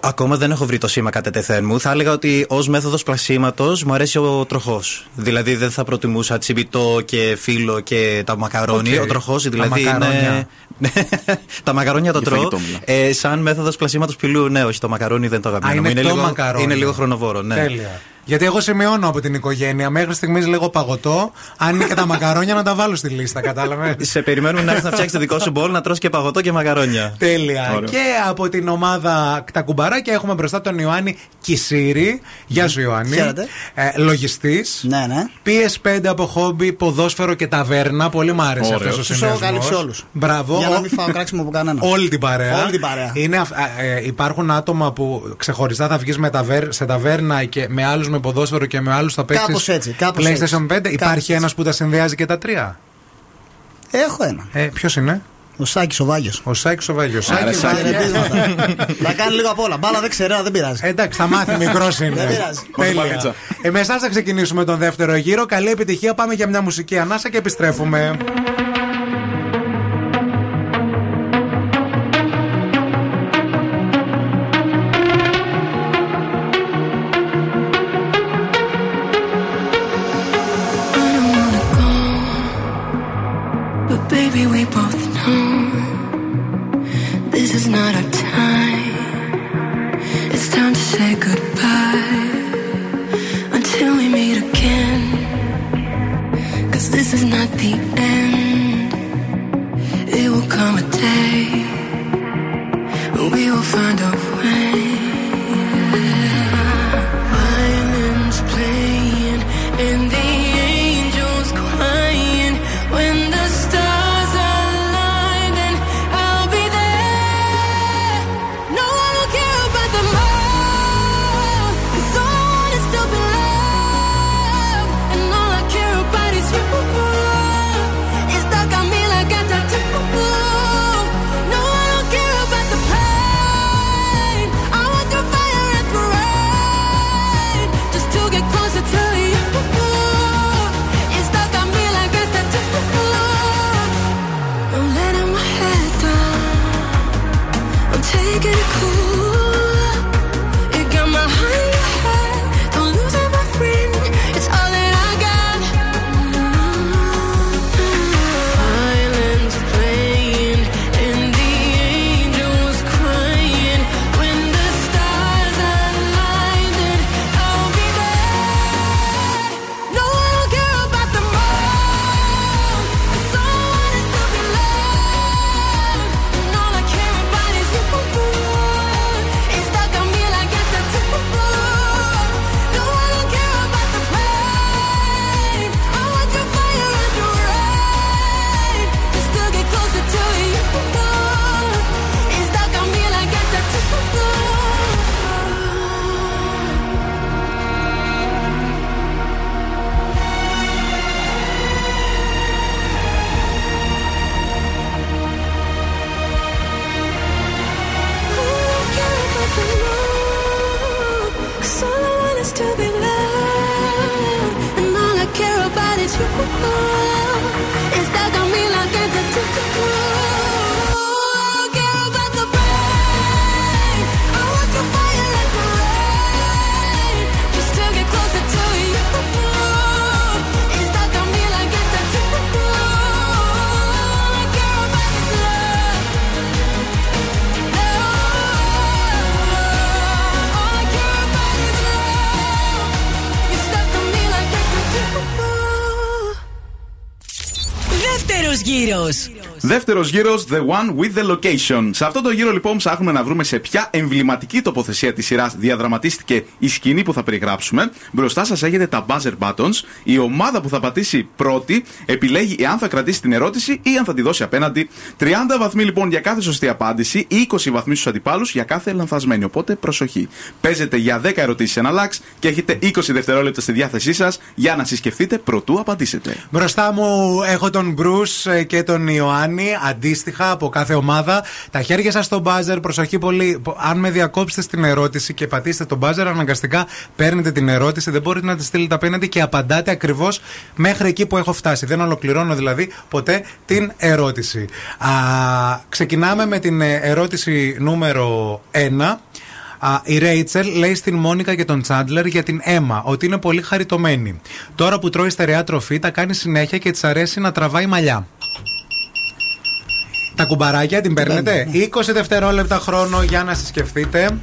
Ακόμα δεν έχω βρει το σήμα κατά τεθέν μου. Θα έλεγα ότι ως μέθοδος πλασίματος μου αρέσει ο τροχός. Δηλαδή δεν θα προτιμούσα τσιμπιτό και φύλλο και τα μακαρόνι. Οκ. Ο τροχός Τα δηλαδή μακαρόνια. είναι. τα μακαρόνια το Για τρώω. φαγητό μιλάω. Ε, σαν μέθοδος πλασίματος πυλού, ναι, όχι το μακαρόνι δεν το αγαπημένο. είναι μου. το λίγο, μακαρόνι. είναι λίγο χρονοβόρο, ναι. Τέλεια. Γιατί εγώ σημειώνω από την οικογένεια μέχρι στιγμής λέγω παγωτό. Αν είναι και τα μακαρόνια να τα βάλω στη λίστα, κατάλαβες; Σε περιμένουμε να έρθει να φτιάξει το δικό σου μπολ, να τρώσει και παγωτό και μακαρόνια. Τέλεια. Ωραίο. Και από την ομάδα Τα Κουμπαράκια έχουμε μπροστά τον Ιωάννη Κισίρη. Γεια σου, Ιωάννη. Χαίρετε. Ε, Λογιστής. Ναι, ναι. PS5 από χόμπι, ποδόσφαιρο και ταβέρνα. Πολύ μου άρεσε Ωραίο. αυτός ο Τους συνδυασμός. έχω κάλυψει όλους. Μπράβο. Για να Ο- μην φάω κράξιμο από κανένα. Όλη την παρέα. Όλη την παρέα. Είναι, αυ- α, ε, υπάρχουν άτομα που ξεχωριστά θα βγεις σε ταβέρνα και με άλλους με ποδόσφαιρο και με άλλους θα παίξεις. Κάπως έτσι, κάπως PlayStation έτσι. 5. Κάπως Υπάρχει έτσι. ένας που τα συνδυάζει και τα τρία; Έχω ένα. Ε, Ποιος είναι; Ο Σάκης ο Βάγιος. Ο Σάκης ο Βάγιος. Άρα, Σάκης. Να κάνει λίγο απ' όλα. Μπάλα δεν ξέρω, δεν πειράζει. Εντάξει, θα μάθει μικρός είναι. Δεν πειράζει. Τέλεια. Μπαλίτσα. Ε, με εσάς θα ξεκινήσουμε τον δεύτερο γύρο. Καλή επιτυχία. Πάμε για μια μουσική ανάσα και επιστρέφουμε. Δεύτερος γύρος, The One with the Location. Σε αυτό το γύρο λοιπόν ψάχνουμε να βρούμε σε ποια εμβληματική τοποθεσία της σειράς διαδραματίστηκε η σκηνή που θα περιγράψουμε. Μπροστά σας έχετε τα buzzer buttons. Η ομάδα που θα πατήσει πρώτη επιλέγει εάν θα κρατήσει την ερώτηση ή αν θα τη δώσει απέναντι. 30 βαθμοί λοιπόν για κάθε σωστή απάντηση ή 20 βαθμοί στους αντιπάλους για κάθε λανθασμένη. Οπότε προσοχή. Παίζετε για 10 ερωτήσεις ένα λάξ και έχετε 20 δευτερόλεπτα στη διάθεσή σας για να συσκεφτείτε προτού απαντήσετε. Μπροστά μου έχω τον Μπρου και τον Ιωάννη, αντίστοιχα από κάθε ομάδα. Τα χέρια σας στο μπάζερ, προσοχή πολύ. Αν με διακόψετε στην ερώτηση και πατήσετε τον μπάζερ, αναγκαστικά παίρνετε την ερώτηση, δεν μπορείτε να τη στείλετε απέναντι και απαντάτε ακριβώς μέχρι εκεί που έχω φτάσει. Δεν ολοκληρώνω δηλαδή ποτέ την ερώτηση. Α, ξεκινάμε με την ε, ερώτηση νούμερο 1. Α, η Ρέιτσελ λέει στην Μόνικα και τον Τσάντλερ για την Έμα ότι είναι πολύ χαριτωμένη. Τώρα που τρώει στερεά τροφή, τα κάνει συνέχεια και της αρέσει να τραβάει μαλλιά. Τα κουμπαράκια την παίρνετε; 20 δευτερόλεπτα χρόνο για να συσκεφτείτε.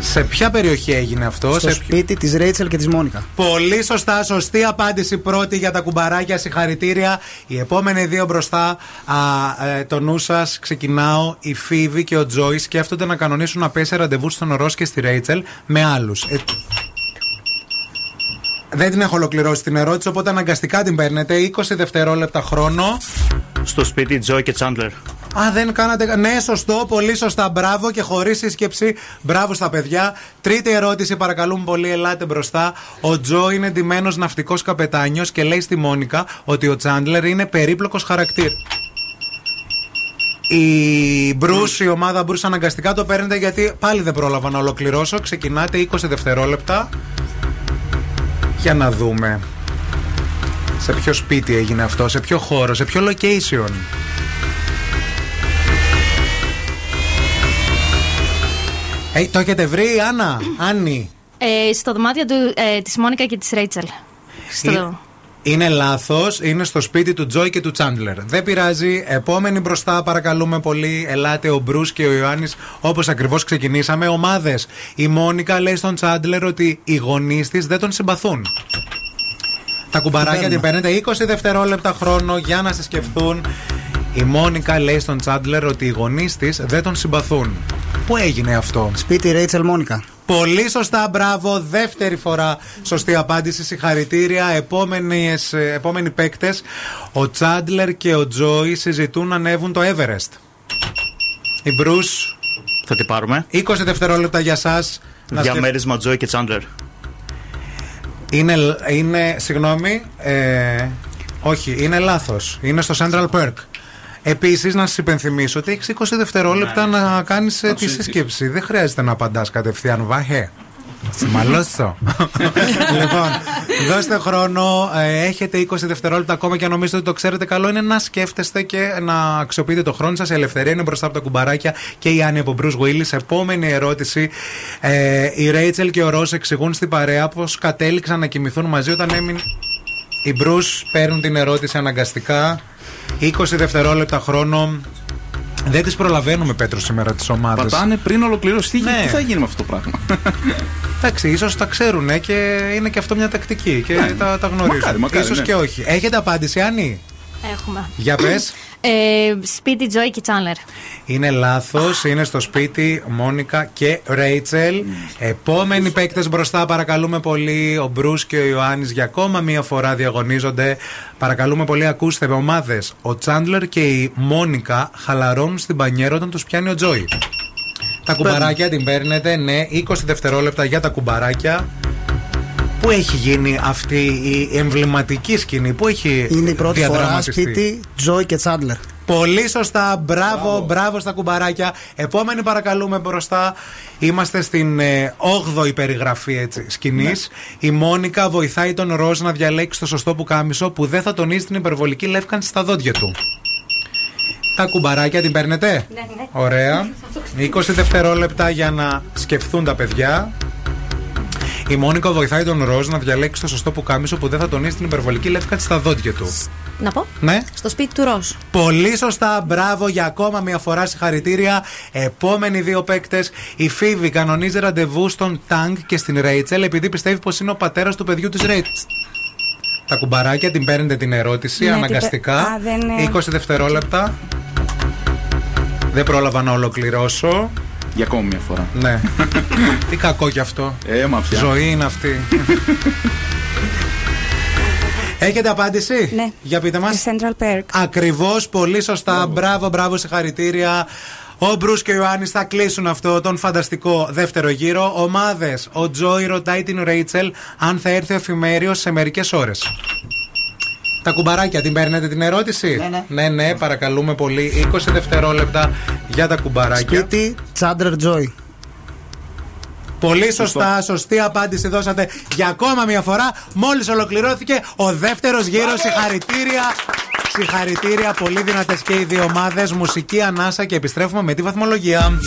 Σε ποια περιοχή έγινε αυτό, Στο σε σπίτι της Ρέιτσελ και της Μόνικα. Πολύ σωστά, σωστή απάντηση πρώτη για τα κουμπαράκια. Συγχαρητήρια. Οι επόμενοι δύο μπροστά, α, ε, το νου σας, ξεκινάω. Η Φίβη και ο Τζόις σκέφτονται να κανονίσουν να πέσει ραντεβού στον Ρος και στη Ρέιτσελ με άλλους. Δεν την έχω ολοκληρώσει την ερώτηση, οπότε αναγκαστικά την παίρνετε. 20 δευτερόλεπτα χρόνο. Στο σπίτι Τζόι και Τσάντλερ. Α, δεν κάνατε. Ναι, σωστό, πολύ σωστά. Μπράβο και χωρίς σύσκεψη. Μπράβο στα παιδιά. Τρίτη ερώτηση, παρακαλούμε πολύ, ελάτε μπροστά. Ο Τζο είναι ντυμένος ναυτικός καπετάνιος και λέει στη Μόνικα ότι ο Τσάντλερ είναι περίπλοκος χαρακτήρα. Η Μπρούς, η ομάδα Μπρούς αναγκαστικά το παίρνετε γιατί πάλι δεν πρόλαβα να ολοκληρώσω. Ξεκινάτε 20 δευτερόλεπτα. Για να δούμε. Σε ποιο σπίτι έγινε αυτό, σε ποιο χώρο, σε ποιο location. Ε, το έχετε βρει, Άννα, Άννη; Ε, στο δωμάτιο του, ε, της Μόνικα και της Ρέιτσελ. Στο... Ε, Είναι λάθος, είναι στο σπίτι του Τζόι και του Τσάντλερ. Δεν πειράζει. Επόμενη μπροστά, παρακαλούμε πολύ. Ελάτε ο Μπρου και ο Ιωάννης, όπως ακριβώς ξεκινήσαμε. Ομάδες. Η Μόνικα λέει στον Τσάντλερ ότι οι γονείς της δεν τον συμπαθούν. Τα κουμπαράκια την παίρνετε 20 δευτερόλεπτα χρόνο για να σε σκεφτούν. Η Μόνικα λέει στον Τσάντλερ ότι οι γονείς της δεν τον συμπαθούν. Πού έγινε αυτό, Σπίτι Ρέιτσελ Μόνικα. Πολύ σωστά, μπράβο. Δεύτερη φορά σωστή απάντηση. Συγχαρητήρια. Επόμενες, ε, επόμενοι παίκτες. Ο Τσάντλερ και ο Τζόι συζητούν να ανέβουν το Everest. Η Μπρου. Θα την πάρουμε. 20 δευτερόλεπτα για εσά. Διαμέρισμα Τζόι και Τσάντλερ. Είναι, είναι συγγνώμη, ε, όχι, είναι λάθος. Είναι στο Central Park. Επίσης, να σας υπενθυμίσω ότι έχεις 20 δευτερόλεπτα να κάνεις τη σύσκεψη. Δεν χρειάζεται να απαντάς κατευθείαν. Βαχέ. Θα σε μαλώσω. λοιπόν, δώστε χρόνο. ε, έχετε 20 δευτερόλεπτα ακόμα και αν νομίζετε ότι το ξέρετε καλό. Είναι να σκέφτεστε και να αξιοποιείτε το χρόνο σας. Η ελευθερία είναι μπροστά από τα κουμπαράκια και η Άννη από Bruce Willis. Επόμενη ερώτηση. Ε, η Ρέιτσελ και ο Ρο εξηγούν στην παρέα πώ κατέληξαν να κοιμηθούν μαζί όταν έμεινε. Οι Bruce παίρνουν την ερώτηση αναγκαστικά. 20 δευτερόλεπτα χρόνο. Δεν τις προλαβαίνουμε, Πέτρο, σήμερα τις ομάδες. Πατάνε πριν ολοκληρώσει. Τι, Ναι. τι θα γίνει με αυτό το πράγμα; Εντάξει, ίσως τα ξέρουν και είναι και αυτό μια τακτική και Ναι. τα, τα γνωρίζουν. Μακάρι, μακάρι, ίσως ναι. και όχι. Έχετε απάντηση, Άννη; Έχουμε. Για πες. Ε, σπίτι Τζόι και Τσάντλερ. Είναι λάθος. Είναι στο σπίτι Μόνικα και Ρέιτσελ. Επόμενοι παίκτες μπροστά, παρακαλούμε πολύ. Ο Μπρου και ο Ιωάννης για ακόμα μία φορά διαγωνίζονται. Παρακαλούμε πολύ, ακούστε ομάδες. Ο Τσάντλερ και η Μόνικα χαλαρώνουν στην πανιέρα όταν τους πιάνει ο Τζόι. Τα κουμπαράκια την παίρνετε, ναι, 20 δευτερόλεπτα για τα κουμπαράκια. Πού έχει γίνει αυτή η εμβληματική σκηνή, πού έχει Είναι η πρώτη φορά διαδραματιστεί; σπίτι Τζόι και Τσάντλερ. Πολύ σωστά. Μπράβο, μπράβο, στα κουμπαράκια. Επόμενη παρακαλούμε μπροστά. Είμαστε στην 8η περιγραφή έτσι, σκηνής. Η Μόνικα βοηθάει τον Ροζ να διαλέξει το σωστό πουκάμισο που δεν θα τονίζει την υπερβολική λεύκανση στα δόντια του. Τα κουμπαράκια την παίρνετε; Ναι, ναι. Ωραία. 20 δευτερόλεπτα για να σκεφτούν τα παιδιά. Η Μόνικα βοηθάει τον Ροζ να διαλέξει το σωστό πουκάμισο που δεν θα τονίσει την υπερβολική λεύκανση στα δόντια του. Να πω. Ναι. Στο σπίτι του Ροζ. Πολύ σωστά, μπράβο για ακόμα μια φορά συγχαρητήρια. Επόμενοι δύο παίκτες. Η Φίβη κανονίζει ραντεβού στον Τάγκ και στην Ρέιτσελ επειδή πιστεύει πως είναι ο πατέρας του παιδιού της Ρέιτσελ. Τα κουμπαράκια την παίρνετε την ερώτηση Ναι, την αναγκαστικά. παι- Α, δεν, ε. 20 δευτερόλεπτα. Δεν πρόλαβα να ολοκληρώσω. Για ακόμη μια φορά. Ναι. Τι κακό κι αυτό. Ε, μα πια. Ζωή είναι αυτή. Έχετε απάντηση; Ναι. Για πείτε μας. Central Perk. Ακριβώς, πολύ σωστά. Μπράβο, μπράβο, συγχαρητήρια. Ο Μπρου και ο Ιωάννης θα κλείσουν αυτό τον φανταστικό δεύτερο γύρο. Ομάδες. Ο Τζόι ρωτάει την Ρέιτσελ αν θα έρθει ο εφημέριο σε μερικές ώρες. Τα κουμπαράκια, την παίρνετε την ερώτηση; Ναι, ναι. ναι, παρακαλούμε πολύ. 20 δευτερόλεπτα για τα κουμπαράκια. Σπίτι Τσάντρερ Τζόι. Πολύ σωστά, σωστή απάντηση δώσατε για ακόμα μια φορά. Μόλις ολοκληρώθηκε ο δεύτερος γύρος. Συγχαρητήρια. Συγχαρητήρια, πολύ δυνατές και οι δύο ομάδες. Μουσική ανάσα και επιστρέφουμε με τη βαθμολογία.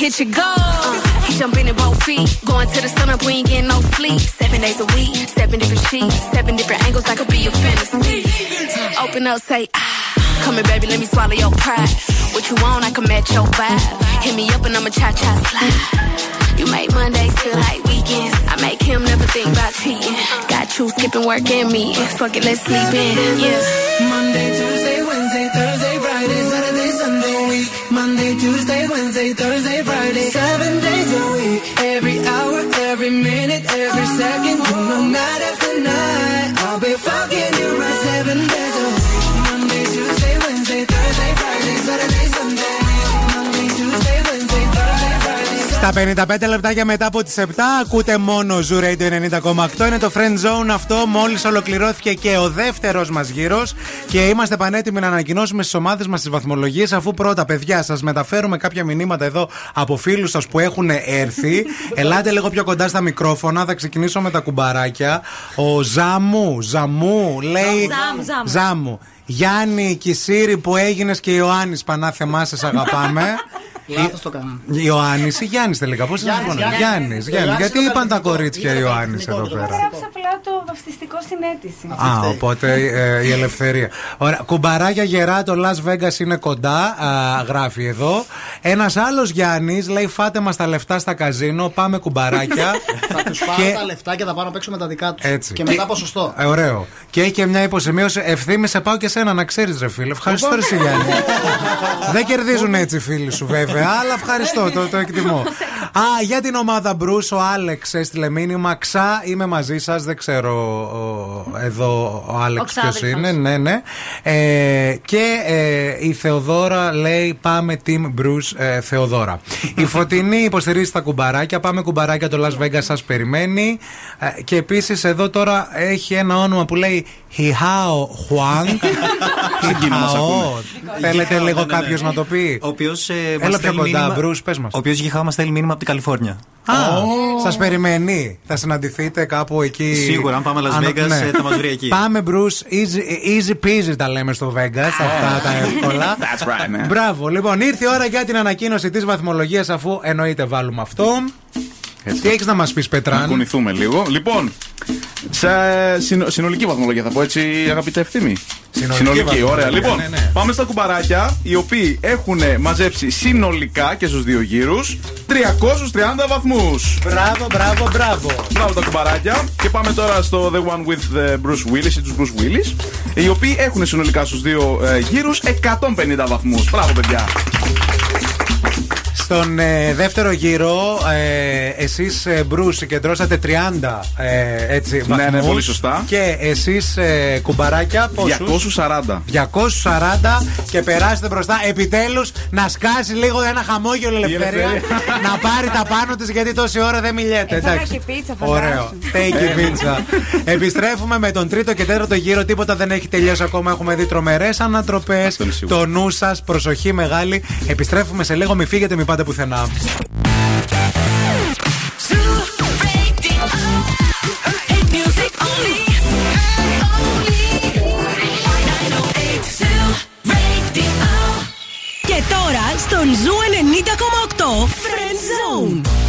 Hit your goal. Uh, he jumping in both feet. Going to the sun up, we ain't getting no sleep. Seven days a week, seven different sheets, seven different angles. I could be your fantasy. Open up, say ah. Come here, baby, let me swallow your pride. What you want, I can match your vibe. Hit me up and I'ma cha cha slide. You make Mondays feel like weekends. I make him never think about cheating. Got you skipping work and me. Fuck it, let's sleep in. Yeah. Monday, Tuesday, Wednesday, Thursday, Thursday, Friday, seven days a week. Every Friday. Στα 55 λεπτάκια μετά από τις 7 ακούτε μόνο Zoo Radio 90,8. Είναι το Friend Zone αυτό. Μόλις ολοκληρώθηκε και ο δεύτερος μας γύρος. Και είμαστε πανέτοιμοι να ανακοινώσουμε στις ομάδες μας τις βαθμολογίες. Αφού πρώτα, παιδιά, σας μεταφέρουμε κάποια μηνύματα εδώ από φίλους σας που έχουν έρθει. Ελάτε λίγο πιο κοντά στα μικρόφωνα. Θα ξεκινήσω με τα κουμπαράκια. Ο Ζαμού, Ζαμού λέει. Ζάμου, ζάμου. Ζάμου. Γιάννη Κισίρη που έγινες και Ιωάννης Πανάθεμά, σε αγαπάμε. Λάθος το κάνω. Ιωάννης ή Γιάννης τελικά, πώς σας Γιάννης, πω. Γιάννης. Γιάννης, Γιάννη. Γιάννης Γιατί είναι είπαν τα εθνικό, κορίτσια είναι Ιωάννης εθνικό εδώ το πέρα; Γράψα απλά το βαφτιστικό στην αίτηση. Α, οπότε ε, η ελευθερία. Ωραία. Κουμπαράκια γερά, το Las Vegas είναι κοντά. Α, γράφει εδώ. Ένας άλλος Γιάννης λέει: Φάτε μας τα λεφτά στα καζίνο, πάμε κουμπαράκια. Θα τους πάρω Και- τα λεφτά και θα πάω να παίξω με τα δικά τους. Έτσι. Και μετά ποσοστό. Ε, ωραίο. Και έχει και μια υποσημείωση. Ευθύμη, σε πάω και σένα να ξέρεις, ρε φίλε. Ευχαριστώ, ρε εσύ, Γιάννη. Δεν κερδίζουν έτσι οι φίλοι σου, βέβαια, αλλά ευχαριστώ, το, το εκτιμώ. Α, για την ομάδα Μπρου, ο Άλεξ έστειλε μήνυμα. Ξά, είμαι μαζί σας. Δεν ξέρω ο- εδώ ο Άλεξ ποιος ξάδερφος. είναι. Ναι, ναι. Ε, και ε, η Θεοδόρα λέει: Πάμε Team Bruce ε, Θεοδόρα. η Φωτεινή υποστηρίζει τα κουμπαράκια. Πάμε κουμπαράκια, το Las Vegas σας περιμένει. Ε, και επίσης εδώ τώρα έχει ένα όνομα που λέει Χιχάο Χουάνγκ. Εκείνο μας ακούνε. Θέλετε Γιχάο, λίγο ναι, ναι, ναι. κάποιος να το πει; Ο οποίος. Έλα πιο κοντά, Bruce, πες μας. Ο οποίος Γιχάο μας στέλνει μήνυμα από την Καλιφόρνια. Α, σας περιμένει. Θα συναντηθείτε κάπου εκεί. Σίγουρα, αν πάμε Las Αν- Vegas, ναι. ε, θα μας βρει εκεί. Πάμε, Bruce. Easy, easy peasy τα λέμε στο Vegas. Αυτά τα εύκολα. That's right, ναι. Μπράβο. Λοιπόν, ήρθε η ώρα για την ανακοίνωση της βαθμολογίας, αφού εννοείται βάλουμε αυτό. Έτσι. Τι έχεις να μας πεις, Να Πετράν. κουνηθούμε λίγο. Λοιπόν, σε συνο- συνολική βαθμολογία θα πω έτσι, αγαπητέ ευθύμη. Συνολική βαθμολογία, ωραία. Λοιπόν, ναι, ναι. πάμε στα κουμπαράκια, οι οποίοι έχουν μαζέψει συνολικά και στους δύο γύρους 330 βαθμούς. Μπράβο, μπράβο, μπράβο. Μπράβο τα κουμπαράκια. Και πάμε τώρα στο The One with the Bruce Willis ή τους Bruce Willis. Οι οποίοι έχουν συνολικά στους δύο ε, γύρους 150 βαθμούς. Μπράβο, παιδιά. Στον ε, δεύτερο γύρο, ε, εσείς, ε, Μπρους, συγκεντρώσατε 30 ε, έτσι, Ναι, ναι, βαθμούς. πολύ σωστά. Και εσείς, ε, κουμπαράκια, πόσους; 240. 240 και περάσετε μπροστά. Επιτέλους να σκάσει λίγο ένα χαμόγελο η ελευθερία. να πάρει τα πάνω της γιατί τόση ώρα δεν μιλιέται. Ε, θα εντάξει. έχει πίτσα, φαντάσου. Ωραίο. Take πίτσα. Επιστρέφουμε με τον τρίτο και τέταρτο γύρο. Τίποτα δεν έχει τελειώσει ακόμα. Έχουμε δει τρομερές ανατροπές. είναι σίγουρο. Το νου σας, προσοχή μεγάλη. Επιστρέφουμε σε λίγο. Μην φύγετε, μην πάτε πουθενά. Και τώρα στον Ζου 90,8 Friend Zone.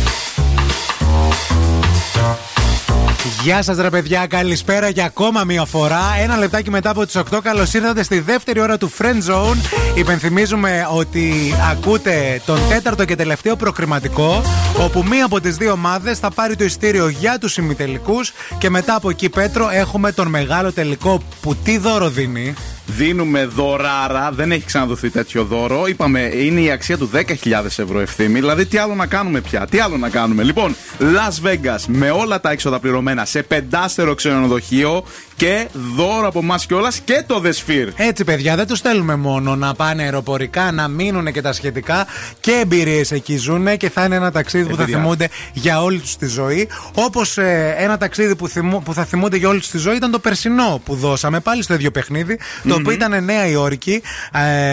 Γεια σας, ρε παιδιά, καλησπέρα για ακόμα μία φορά. Ένα λεπτάκι μετά από τις 8, καλώς ήρθατε στη δεύτερη ώρα του Friend Zone. Υπενθυμίζουμε ότι ακούτε τον τέταρτο και τελευταίο προκριματικό, όπου μία από τις δύο ομάδες θα πάρει το εισιτήριο για τους ημιτελικούς και μετά από εκεί, Πέτρο, έχουμε τον μεγάλο τελικό που τι δώρο δίνει. Δίνουμε δωράρα, δεν έχει ξαναδοθεί τέτοιο δώρο. Είπαμε, είναι η αξία του 10.000 ευρώ ευθύμη. Δηλαδή, τι άλλο να κάνουμε πια, τι άλλο να κάνουμε; Λοιπόν, Las Vegas με όλα τα έξοδα πληρωμένα σε πεντάστερο ξενοδοχείο και δώρο από εμάς κιόλας και το The Sphere. Έτσι, παιδιά, δεν τους στέλνουμε μόνο να πάνε αεροπορικά, να μείνουν και τα σχετικά και εμπειρίες εκεί ζουν και θα είναι ένα ταξίδι που θα παιδιά. θυμούνται για όλη τους τη ζωή. Όπως ένα ταξίδι που, θυμού- που θα θυμούνται για όλη τους τη ζωή ήταν το περσινό που δώσαμε πάλι στο ίδιο παιχνίδι, το οποίο ήταν Νέα Υόρκη,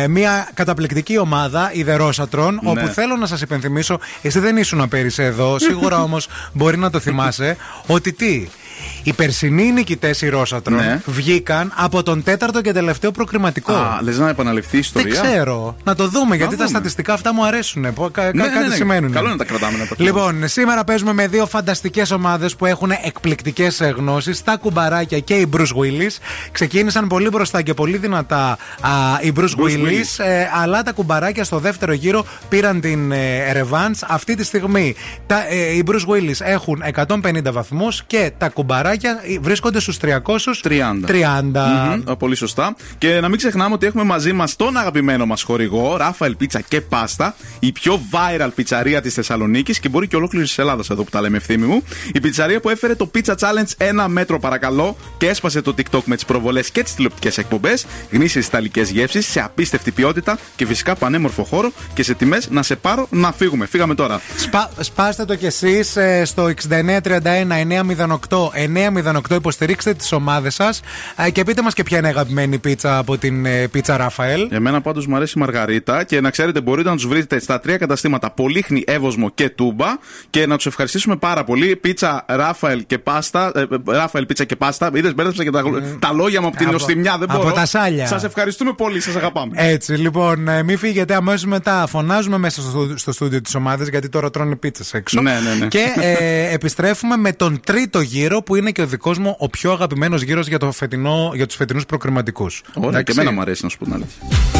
ε, μια καταπληκτική ομάδα, η Δερόσατρον, Ναι. όπου θέλω να σας υπενθυμίσω, εσύ δεν ήσουν πέρυσι εδώ, σίγουρα όμως μπορεί να το θυμάσαι, ότι τι. Οι περσινοί νικητές, οι Ρόσατρον, Ναι. βγήκαν από τον τέταρτο και τελευταίο προκριματικό. Α, λες να επαναληφθεί η Δεν ιστορία. ξέρω. Να το δούμε, γιατί τα δούμε. στατιστικά αυτά μου αρέσουν. Που κα- κα- Ναι, ναι, κάτι ναι. σημαίνουν. Καλό είναι να τα κρατάμε, να τα Λοιπόν, σήμερα παίζουμε με δύο φανταστικές ομάδες που έχουν εκπληκτικές γνώσεις. Τα κουμπαράκια και οι Bruce Willis. Ξεκίνησαν πολύ μπροστά και πολύ δυνατά α, οι Bruce, Bruce Willis, Willis. ε, αλλά τα κουμπαράκια στο δεύτερο γύρο πήραν την ε, revanche. Αυτή τη στιγμή τα, ε, οι Bruce Willis έχουν 150 βαθμούς και τα κουμπαράκια ε, βρίσκονται στους 330. 30. Μμμ, Πολύ σωστά. Και να μην ξεχνάμε ότι έχουμε μαζί μας τον αγαπημένο μας χορηγό, Ράφαελ Πίτσα και Πάστα, η πιο viral πιτσαρία της Θεσσαλονίκης και μπορεί και ολόκληρης της Ελλάδας εδώ που τα λέμε ευθύμη μου. Η πιτσαρία που έφερε το Pizza Challenge ένα μέτρο παρακαλώ και έσπασε το TikTok με τις προβολές και τις τηλεοπτικές εκπομπές. Γνήσιες ιταλικές γεύσεις σε απίστευτη ποιότητα και φυσικά πανέμορφο χώρο και σε τιμές να σε πάρω να φύγουμε. Φύγαμε τώρα. Σπα, σπάστε το κι εσείς στο 6931-908. 908 υποστηρίξτε τις ομάδες σας και πείτε μας και ποια είναι η αγαπημένη πίτσα από την ε, πίτσα Ραφαέλ. Εμένα πάντως μου αρέσει η Μαργαρίτα και να ξέρετε μπορείτε να τους βρείτε στα τρία καταστήματα Πολύχνη, Εύωσμο και Τούμπα και να τους ευχαριστήσουμε πάρα πολύ. Πίτσα Ράφαελ και πάστα. Ε, ε, Ράφαελ πίτσα και πάστα. Είδες, μπέρδεψα και τα, τα λόγια μου από την Από- νοστιμιά. Δεν από μπορώ. τα σάλια. Σας ευχαριστούμε πολύ, σας αγαπάμε. Έτσι, λοιπόν, ε, μην φύγετε αμέσως μετά. Φωνάζουμε μέσα στο, στου- στο στούντιο της ομάδας γιατί τώρα τρώνε πίτσες έξω. Ναι, ναι, ναι. Και ε, επιστρέφουμε με τον τρίτο γύρο που είναι και ο δικός μου ο πιο αγαπημένος γύρος για, το φετινό, για τους φετινούς προκριματικούς. Ωραία, και εμένα μου αρέσει να σου πω την αλήθεια.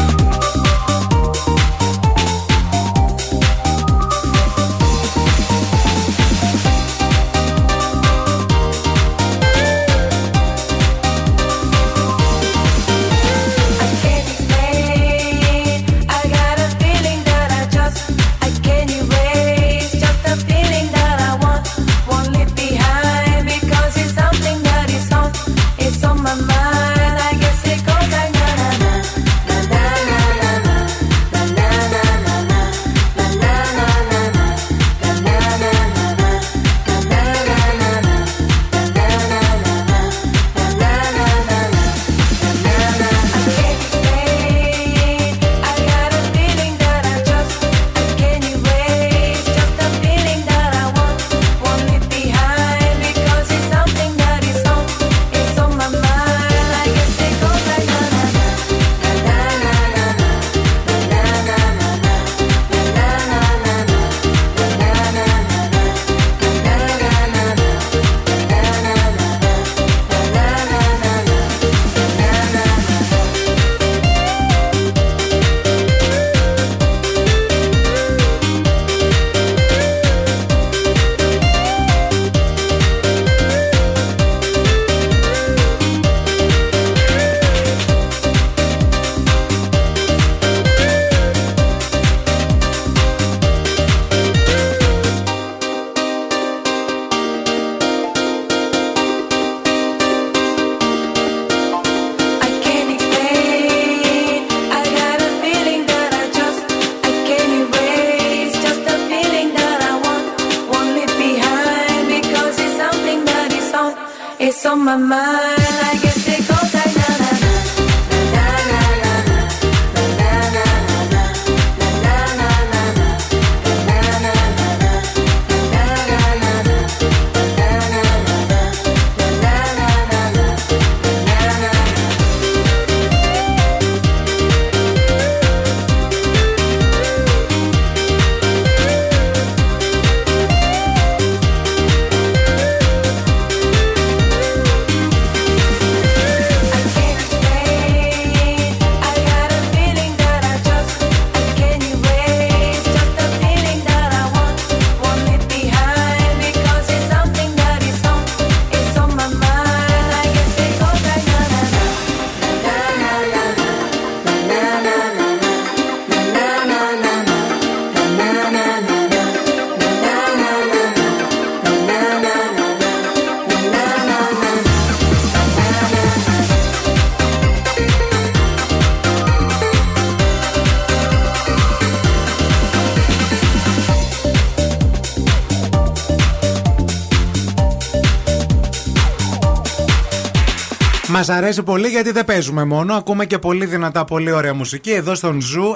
Μας αρέσει πολύ γιατί δεν παίζουμε μόνο. Ακούμε και πολύ δυνατά, πολύ ωραία μουσική. Εδώ στον Ζου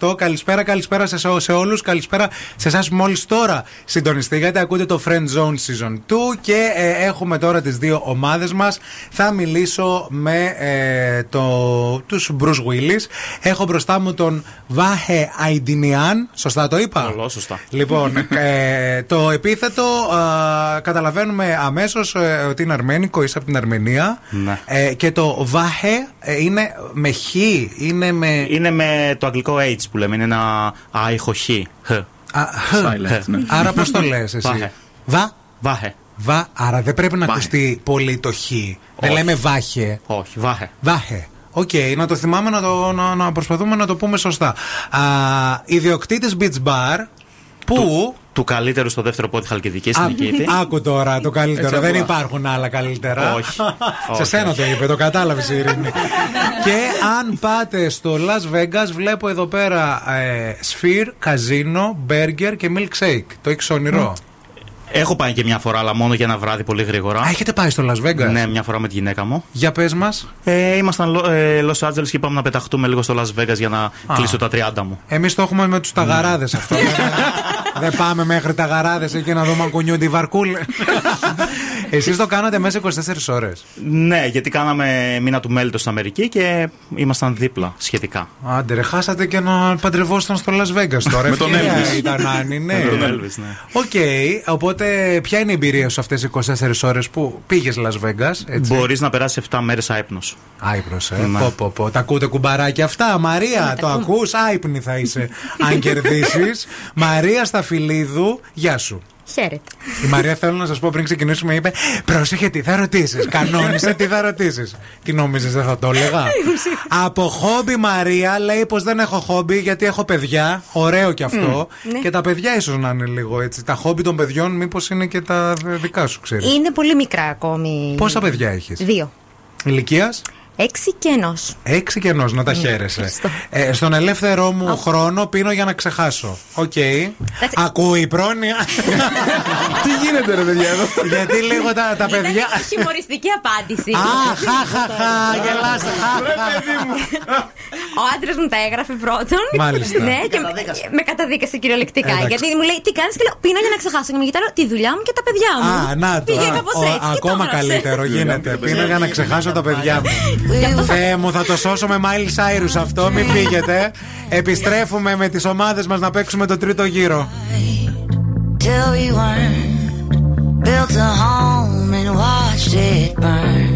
90,8. Καλησπέρα, καλησπέρα σε, σε όλους. Καλησπέρα σε εσάς που μόλις τώρα συντονιστήκατε. Ακούτε το Friend Zone Season 2 και ε, έχουμε τώρα τις δύο ομάδες μας. Θα μιλήσω με ε, το, τους Bruce Willis. Έχω μπροστά μου τον Βάχε Αϊντινιάν. Σωστά το είπα; Καλό, σωστά. Λοιπόν, ε, το επίθετο α, καταλαβαίνουμε αμέσως ότι είναι αρμένικο, είσαι από την Αρμενία. Ναι. Ε, και το βάχε ε, είναι με χ, είναι με. Είναι με το αγγλικό H που λέμε, είναι ένα ήχο χ. Χ. Α, χ. Silent, ναι. Άρα πώς το λες εσύ; Βάχε. Βα; Βάχε. Βα. Άρα δεν πρέπει να Βάχε. ακουστεί πολύ το χ. Δεν Όχι. λέμε βάχε. Όχι, βάχε. Βάχε. Οκ, να το θυμάμαι να, το, να, να προσπαθούμε να το πούμε σωστά. Α, ιδιοκτήτης Beach Bar που. Του καλύτερου στο δεύτερο πόδι Χαλκιδική στην Α, Νικήτη. Άκου τώρα το καλύτερο. Έτσι Δεν απλά. υπάρχουν άλλα καλύτερα. Όχι. Σε Όχι, σένα το είπε, το κατάλαβες η Ειρήνη. και αν πάτε στο Las Vegas, βλέπω εδώ πέρα ε, σφυρ, καζίνο, μπέργκερ και milkshake. Το έχεις όνειρο. Έχω πάει και μια φορά, αλλά μόνο για ένα βράδυ πολύ γρήγορα. Α, έχετε πάει στο Las Vegas; Ναι, μια φορά με τη γυναίκα μου. Για πες μας. Ε, ήμασταν Λο- ε, Los Angeles και είπαμε να πεταχτούμε λίγο στο Las Vegas για να κλείσω τα 30 μου. Εμείς το έχουμε με τους Ταγαράδες αυτό. Δεν- Δεν πάμε μέχρι Ταγαράδες εκεί να δούμε αν κουνιούνται οι βαρκούλες. Εσείς το κάνατε μέσα 24 ώρες. Ναι, γιατί κάναμε μήνα του μέλιτος στην Αμερική και ήμασταν δίπλα σχετικά. Άντε, ρε, χάσατε και να παντρευόσταν στο Las Vegas τώρα. Με τον Ευκαιρία Elvis. Ήταν Άννη, ναι. Με τον Elvis, ναι. Οκ, οπότε ποια είναι η εμπειρία σου αυτές τι 24 ώρες που πήγες Las Vegas, έτσι; Μπορείς να περάσεις 7 μέρες άυπνος. Άυπνος, ε. Ναι. Πω, πω, πω. Τα ακούτε κουμπαράκια αυτά; Μαρία, το ακούς; Άυπνη θα είσαι αν κερδίσεις. Μαρία Σταφυλίδου, γεια σου. Χαίρετε. Η Μαρία θέλω να σας πω πριν ξεκινήσουμε, είπε: Πρόσεχε τι θα ρωτήσεις. Κανόνισε τι θα ρωτήσεις. Τι νόμιζες, δεν θα το έλεγα. Από χόμπι Μαρία λέει πως δεν έχω χόμπι γιατί έχω παιδιά. Ωραίο κι αυτό. Μμ, ναι. Και τα παιδιά ίσως να είναι λίγο έτσι. Τα χόμπι των παιδιών, μήπως είναι και τα δικά σου, ξέρεις. Είναι πολύ μικρά ακόμη. Πόσα παιδιά έχεις; Δύο. Ηλικίας; Έξι και ενό. Έξι και ενός, να τα Ναι, χαίρεσαι. ευχαριστώ. Ε, στον ελεύθερό μου χρόνο πίνω για να ξεχάσω. Οκ. Ακούει η πρόνοια. Τι γίνεται, ρε παιδιά εδώ; Γιατί λίγο τα, τα παιδιά. Χιουμοριστική απάντηση. Α, χα, χα, χα, γελάστε. Χα, χα. Ο άντρας μου τα έγραφε πρώτον. Μάλιστα. ναι, και με καταδίκασε κυριολεκτικά. Εντάξει. Γιατί μου λέει τι κάνεις; και λέω πίνω για να ξεχάσω. Και με κοιτάω τη δουλειά μου και τα παιδιά μου. Α, να το. Πήγε α, κάπως ο- έτσι. και το Ακόμα έγραψε. καλύτερο γίνεται. Πίνω για να ξεχάσω τα παιδιά μου. Θεέ μου, θα το σώσω με Miley Cyrus αυτό. Μην φύγετε. Επιστρέφουμε με τις ομάδες μας να παίξουμε το τρίτο γύρο. till we weren't built a home and watched it burn.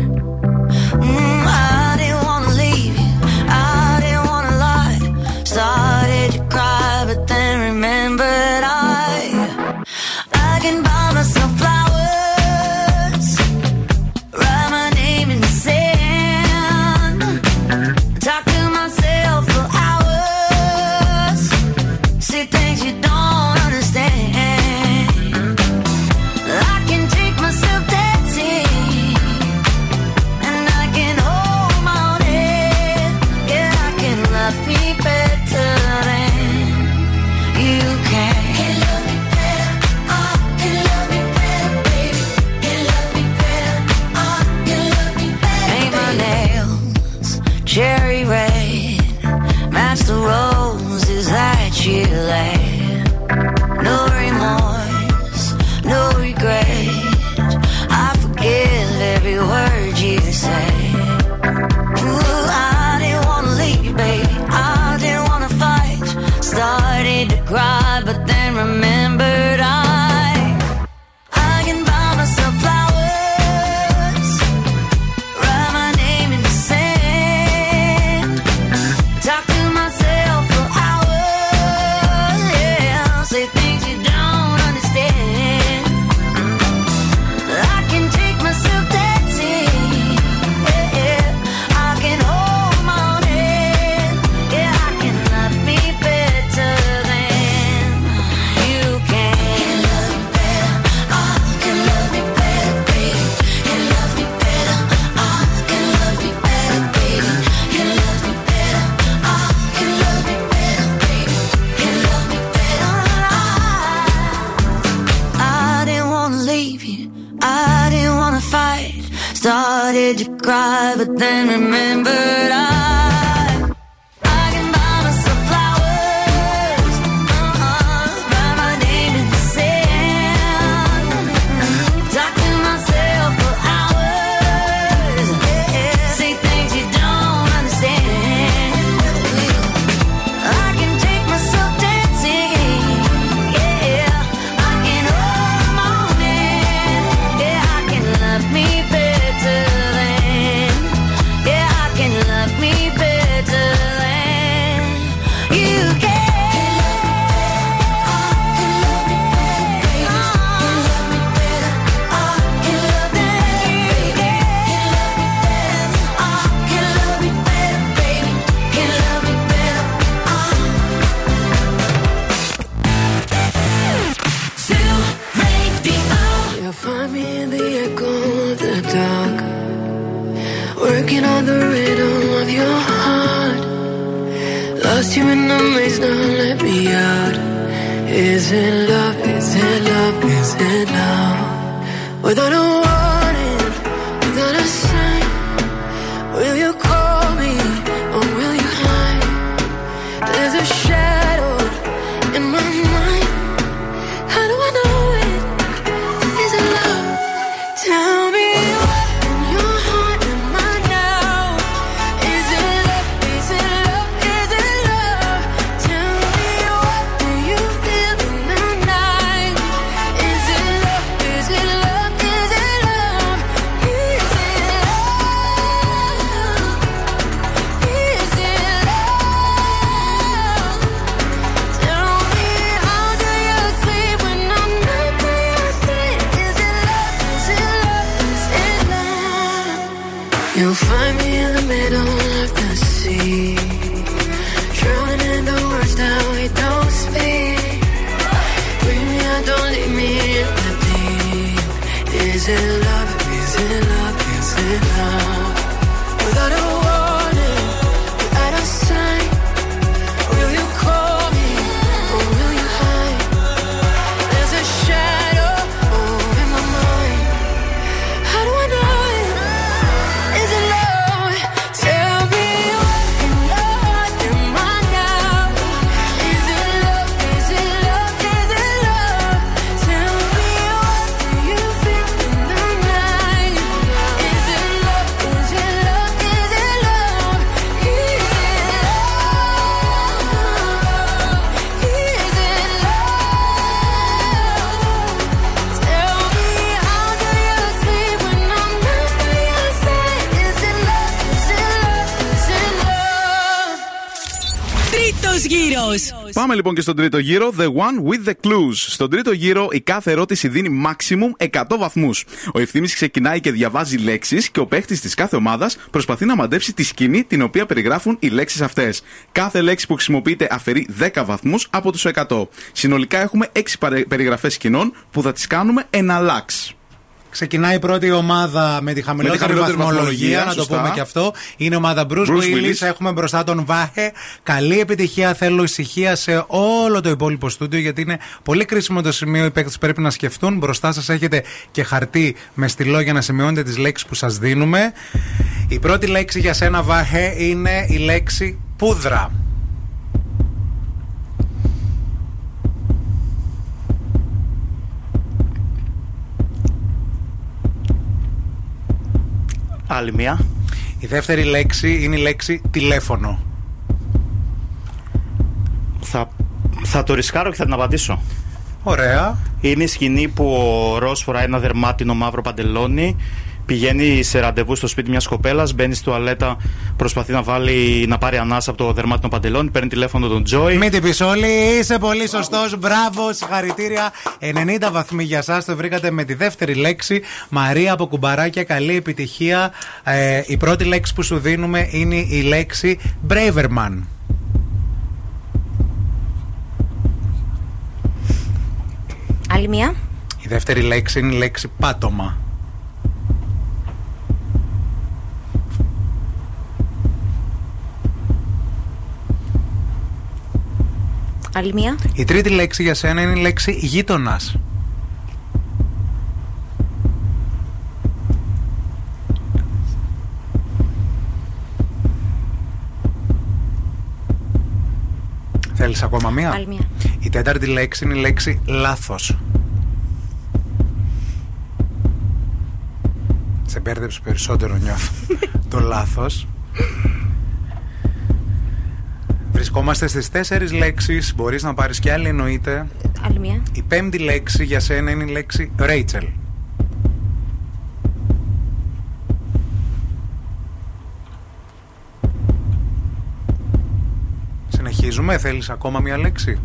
γύρο. Πάμε λοιπόν και στον τρίτο γύρο. The one with the clues. Στον τρίτο γύρο η κάθε ερώτηση δίνει maximum 100 βαθμούς. Ο ευθύνη ξεκινάει και διαβάζει λέξεις και ο παίχτης της κάθε ομάδας προσπαθεί να μαντέψει τη σκηνή την οποία περιγράφουν οι λέξεις αυτές. Κάθε λέξη που χρησιμοποιείται αφαιρεί 10 βαθμούς από τους 100. Συνολικά έχουμε 6 περιγραφές σκηνών που θα τις κάνουμε εναλλάξ. Ξεκινάει η πρώτη ομάδα με τη χαμηλότερη βαθμολογία, να το πούμε και αυτό. Είναι η ομάδα Bruce, Bruce Willis. Έχουμε μπροστά τον Βάχε. Καλή επιτυχία. Θέλω ησυχία σε όλο το υπόλοιπο στούντιο, γιατί είναι πολύ κρίσιμο το σημείο. Οι παίκτες πρέπει να σκεφτούν. Μπροστά σας έχετε και χαρτί με στυλό για να σημειώνετε τις λέξεις που σας δίνουμε. Η πρώτη λέξη για σένα, Βάχε, είναι η λέξη πούδρα. Άλλη μία. Η δεύτερη λέξη είναι η λέξη τηλέφωνο. Θα, θα το ρισκάρω και θα την απαντήσω. Ωραία. Είναι η σκηνή που ο Ρος φοράει ένα δερμάτινο μαύρο παντελόνι. Πηγαίνει σε ραντεβού στο σπίτι μιας κοπέλας, μπαίνει στη τουαλέτα, προσπαθεί να, βάλει, να πάρει ανάσα από το δερμάτινο παντελόνι, παίρνει τηλέφωνο τον Τζόι. Μην την πεις όλοι, είσαι πολύ σωστός. Μπράβο, συγχαρητήρια. 90 βαθμοί για εσά. Το βρήκατε με τη δεύτερη λέξη. Μαρία από κουμπαράκια, καλή επιτυχία. Ε, η πρώτη λέξη που σου δίνουμε είναι η λέξη Braverman. Άλλη μία. Η δεύτερη λέξη είναι η λέξη πάτωμα. Άλλη μία. Η τρίτη λέξη για σένα είναι η λέξη γείτονας. Θέλεις ακόμα μία; Άλλη μία. Η τέταρτη λέξη είναι η λέξη λάθος. Σε μπέρδεψε περισσότερο νιώθω. το λάθος. Βρισκόμαστε στις τέσσερις λέξεις. Μπορείς να πάρεις και άλλη εννοείται. Άλλη μία. Η πέμπτη λέξη για σένα είναι η λέξη Rachel. Συνεχίζουμε. Θέλεις ακόμα μία λέξη;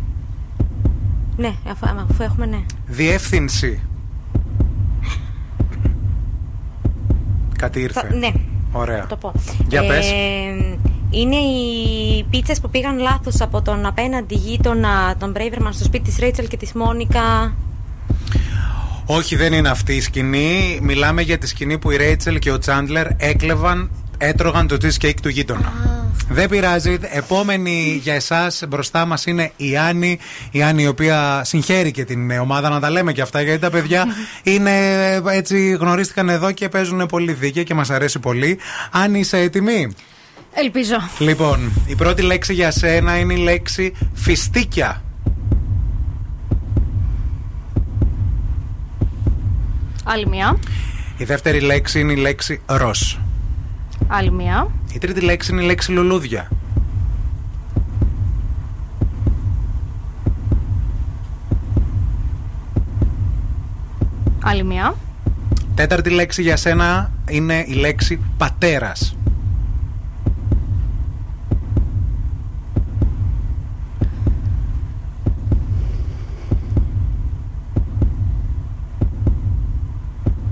Ναι, αφού, αφού έχουμε ναι. Διεύθυνση. Κάτι ήρθε. Θα- ναι. Ωραία. Θα το πω. Για πες. είναι οι πίτσες που πήγαν λάθος από τον απέναντι γείτονα, τον Μπρέιβερμαν, στο σπίτι της Ρέιτσελ και της Μόνικα. Όχι, δεν είναι αυτή η σκηνή. Μιλάμε για τη σκηνή που η Ρέιτσελ και ο Τσάντλερ έκλεβαν, έτρωγαν το cheesecake του γείτονα. Δεν πειράζει. Επόμενη για εσάς μπροστά μας είναι η Άννη. Η Άννη, η οποία συγχαίρει και την ομάδα, να τα λέμε και αυτά, γιατί τα παιδιά είναι έτσι, γνωρίστηκαν εδώ και παίζουν πολύ δίκαια και μας αρέσει πολύ. Άννη, είσαι έτοιμη; Ελπίζω. Λοιπόν, η πρώτη λέξη για σένα είναι η λέξη φιστίκια. Άλλη μία. Η δεύτερη λέξη είναι η λέξη ροζ. Άλλη μία. Η τρίτη λέξη είναι η λέξη λουλούδια. Άλλη μία. Τέταρτη λέξη για σένα είναι η λέξη πατέρας.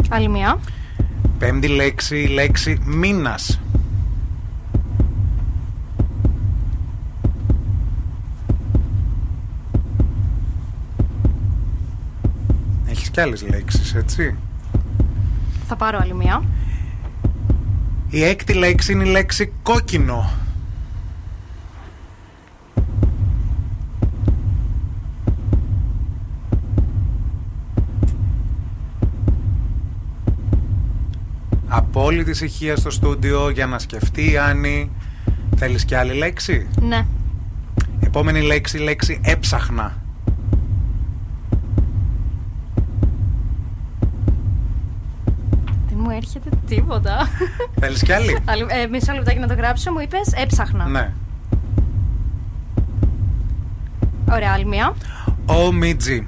Άλλη μία. Πέμπτη λέξη, η λέξη μήνας. Έχεις και άλλες λέξεις, έτσι; Θα πάρω άλλη μία. Η έκτη λέξη είναι η λέξη κόκκινο. Απόλυτη ησυχία στο στούντιο για να σκεφτεί η Άννη. Θέλεις και άλλη λέξη; Ναι. Επόμενη λέξη, λέξη έψαχνα. Δεν μου έρχεται τίποτα. Θέλεις κι άλλη; Άλλη- ε, μισό λεπτάκι να το γράψω. Μου είπες έψαχνα. ναι. Ωραία, άλλη μία. Ο Μίτζι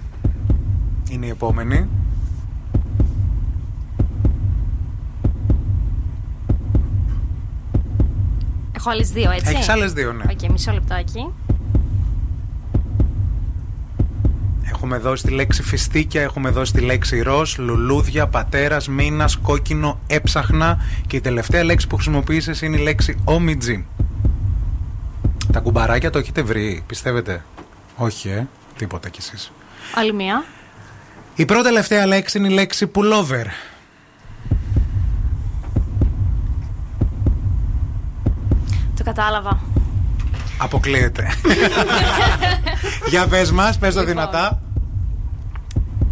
είναι η επόμενη. Έχω άλλες δύο, έτσι; Έχεις άλλες δύο, ναι. Οκ, μισό λεπτάκι. Έχουμε δώσει τη λέξη φιστίκια, έχουμε δώσει τη λέξη ροζ, λουλούδια, πατέρας, μήνας, κόκκινο, έψαχνα και η τελευταία λέξη που χρησιμοποίησες είναι η λέξη ομιτζι. Τα κουμπαράκια το έχετε βρει, πιστεύετε; Όχι, ε, τίποτα κι εσείς. Άλλη μία. Η πρώτη τελευταία λέξη είναι η λέξη pullover. Το κατάλαβα. Αποκλείεται. Για πες μας, πες το Λοιπόν. δυνατά.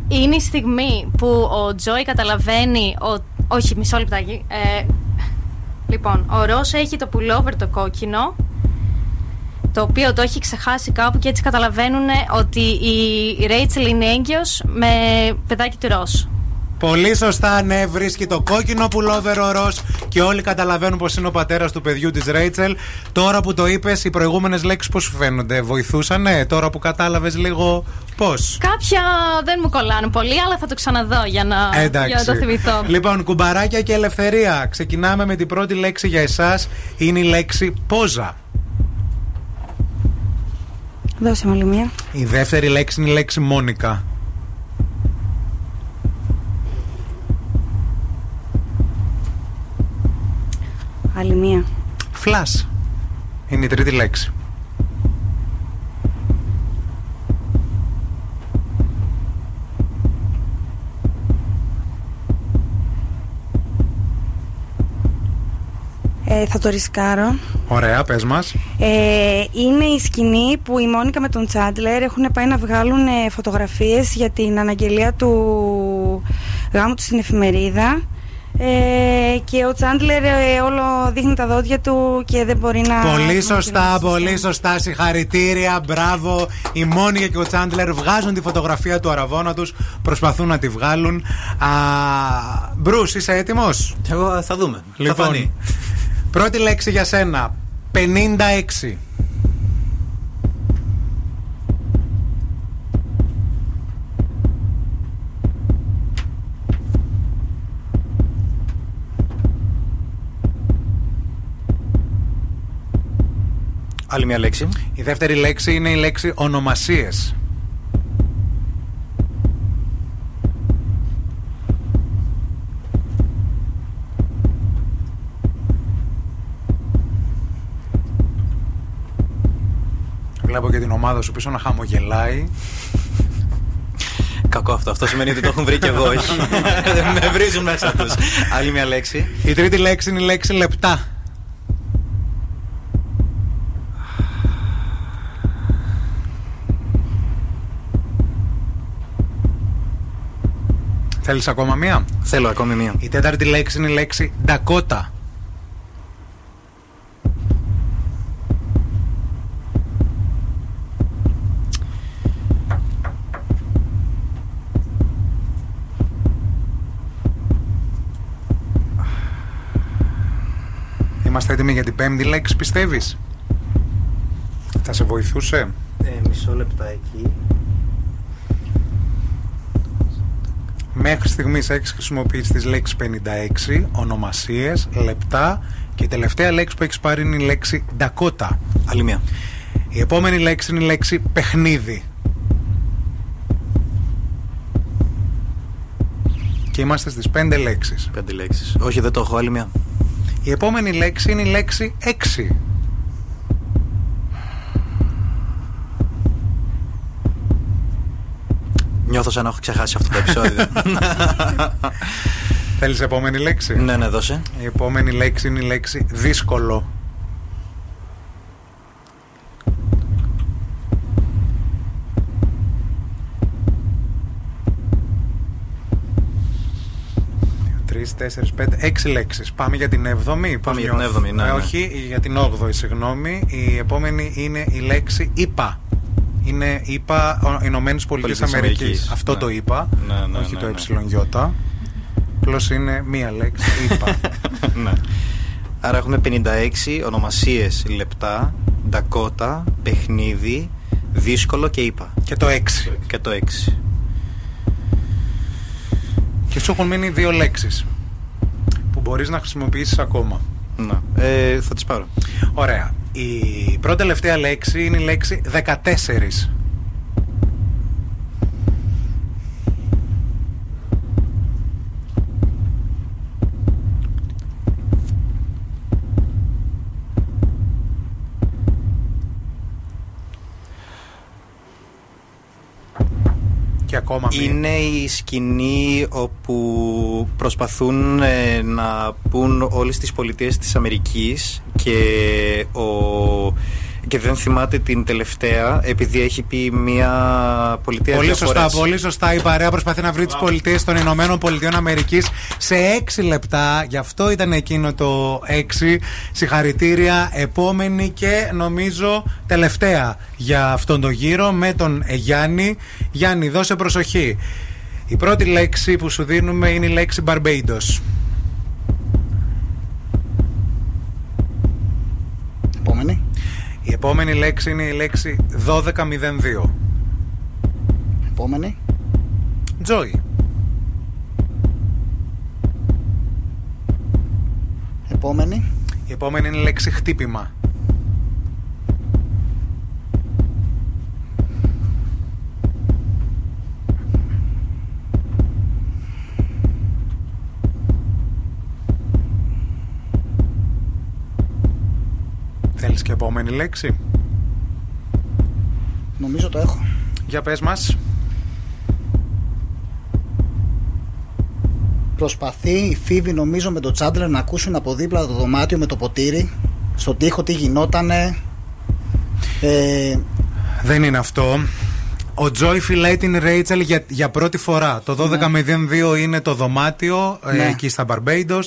Είναι η στιγμή που ο Τζόι καταλαβαίνει. Ο... Όχι, μισό λεπτάκι. Ε, λοιπόν, ο Ρος έχει το pullover το κόκκινο. Το οποίο το έχει ξεχάσει κάπου και έτσι καταλαβαίνουν ότι η Ρέιτσελ είναι έγκυος με παιδάκι του Ρος. Πολύ σωστά, ναι, βρίσκει το κόκκινο πουλόβερο ροζ και όλοι καταλαβαίνουν πως είναι ο πατέρας του παιδιού της Ρέιτσελ. Τώρα που το είπες, οι προηγούμενες λέξεις πώς σου φαίνονται, βοηθούσανε; Τώρα που κατάλαβες λίγο πώς; Κάποια δεν μου κολλάνε πολύ, αλλά θα το ξαναδώ για να, για να το θυμηθώ. Λοιπόν, κουμπαράκια και ελευθερία. Ξεκινάμε με την πρώτη λέξη για εσάς. Είναι η λέξη πόζα. Δώσε μου άλλη μία. Η δεύτερη λέξη είναι η λέξη Μόνικα. Άλλη μία. Φλάς. Είναι η τρίτη λέξη. Ε, θα το ρισκάρω. Ωραία, πες μας. Ε, είναι η σκηνή που η Μόνικα με τον Τσάντλερ έχουν πάει να βγάλουν ε, φωτογραφίες για την αναγγελία του γάμου του στην εφημερίδα. Ε, και ο Τσάντλερ ε, όλο δείχνει τα δόντια του και δεν μπορεί να. Πολύ σωστά, πολύ σωστά. Συγχαρητήρια, μπράβο. Η Μόνικα και ο Τσάντλερ βγάζουν τη φωτογραφία του αραβόνα τους, προσπαθούν να τη βγάλουν. Μπρου, είσαι έτοιμος; Εγώ θα δούμε. Θα Λοιπόν, φανεί. πρώτη λέξη για σένα. 56. Άλλη μια λέξη. Η δεύτερη λέξη είναι η λέξη ονομασίες. Βλέπω και την ομάδα σου πίσω να χαμογελάει. Κακό αυτό. Αυτό σημαίνει ότι το έχουν βρει και εγώ. όχι. Με βρίζουν μέσα τους. Άλλη μια λέξη. Η τρίτη λέξη είναι η λέξη λεπτά. Θέλεις ακόμα μία; Θέλω ακόμη μία. Η τέταρτη λέξη είναι η λέξη Ντακότα. Είμαστε έτοιμοι για την πέμπτη λέξη, πιστεύεις; Θα σε βοηθούσε; Ε, μισό λεπτά εκεί. Μέχρι στιγμής έχεις χρησιμοποιήσει τις λέξεις 56, ονομασίες, λεπτά και η τελευταία λέξη που έχεις πάρει είναι η λέξη Ντακότα. Άλλη μία. Η επόμενη λέξη είναι η λέξη παιχνίδι. Και είμαστε στις πέντε λέξεις. Πέντε λέξεις. Όχι, δεν το έχω. Άλλη μία. Η επόμενη λέξη είναι η λέξη 6. Νιώθω σαν να έχω ξεχάσει αυτό το επεισόδιο. Θέλεις επόμενη λέξη; ναι, ναι, δώσε. Η επόμενη λέξη είναι η λέξη δύσκολο. Τρεις, τέσσερις, πέντε, έξι λέξεις. Πάμε για την έβδομη. Πάμε για την έβδομη, ναι, Ε, ναι. όχι, για την όγδοη, συγγνώμη. Η επόμενη είναι η λέξη ΙΠΑ. Είναι ΙΠΑ, Ηνωμένες Πολιτείες Πολιτείες Αμερικής. Αμερικής. Αυτό Ναι. το είπα. Ναι, ναι, όχι ναι, το ναι. ΕΙ. Απλώς είναι μία λέξη. ΙΠΑ. ναι. Άρα έχουμε 56 ονομασίες λεπτά, ντακότα, παιχνίδι, δύσκολο και είπα. Και το 6. Και το 6. Και σου έχουν μείνει δύο λέξεις που μπορείς να χρησιμοποιήσεις ακόμα. Να. Ε, θα τις πάρω. Ωραία. Η πρώτη τελευταία λέξη είναι η λέξη 14. Και ακόμα μία. Είναι η σκηνή όπου προσπαθούν ε, να πούν όλες τις πολιτείες της Αμερικής και, ο, και δεν θυμάται την τελευταία επειδή έχει πει μια πολιτεία Πολύ διαφορές. σωστά, πολύ σωστά. Η παρέα προσπαθεί να βρει τις πολιτείες των Ηνωμένων Πολιτειών Αμερικής σε 6 λεπτά. Γι' αυτό ήταν εκείνο το 6. Συγχαρητήρια. Επόμενη και νομίζω τελευταία για αυτόν τον γύρο με τον Γιάννη. Γιάννη, δώσε προσοχή. Η πρώτη λέξη που σου δίνουμε είναι η λέξη Barbados. Επόμενη. Η επόμενη λέξη είναι η λέξη 1202. Επόμενη. Joy. Επόμενη. Η επόμενη είναι η λέξη χτύπημα. Θέλεις και επόμενη λέξη; Νομίζω το έχω. Για πες μας. Προσπαθεί η Φίβη νομίζω με τον Τσάντλερ να ακούσουν από δίπλα το δωμάτιο με το ποτήρι στον τοίχο τι γινότανε. Ε, Δεν είναι αυτό. Ο Τζόι φυλάει την Ρέιτσελ για, για πρώτη φορά. Το 1202 είναι το δωμάτιο ε, Ναι. εκεί στα Barbados.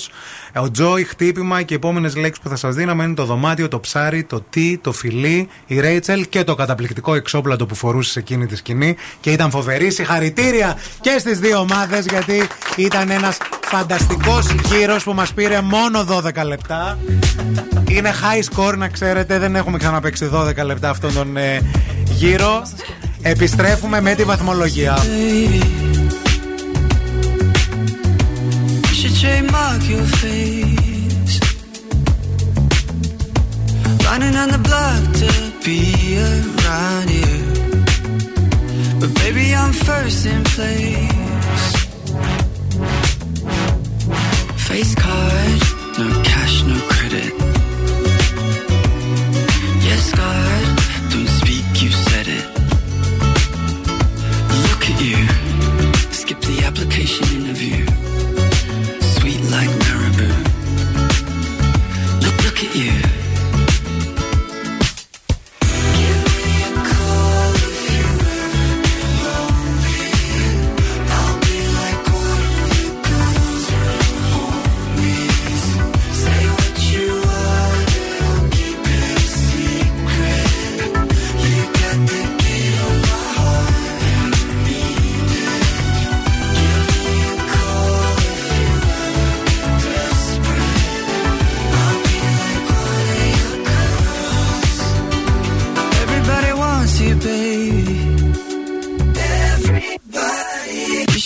Ε, Ο Τζόι χτύπημα και οι επόμενες λέξεις που θα σας δίναμε είναι το δωμάτιο, το ψάρι, το τι, το φιλί, η Ρέιτσελ και το καταπληκτικό εξόπλατο που φορούσε σε εκείνη τη σκηνή. Και ήταν φοβερή. Συγχαρητήρια και στις δύο ομάδες γιατί ήταν ένας φανταστικός γύρος που μας πήρε μόνο 12 λεπτά. Είναι high score να ξέρετε, δεν έχουμε ξαναπέξει 12 λεπτά αυτόν τον ε, γύρο. Επιστρέφουμε με τη βαθμολογία. You should trademark your face. Running on the block to be around you. But baby, I'm first in place. Face card, no cash, no credit. Yes, God, the application interview. Sweet like marabou.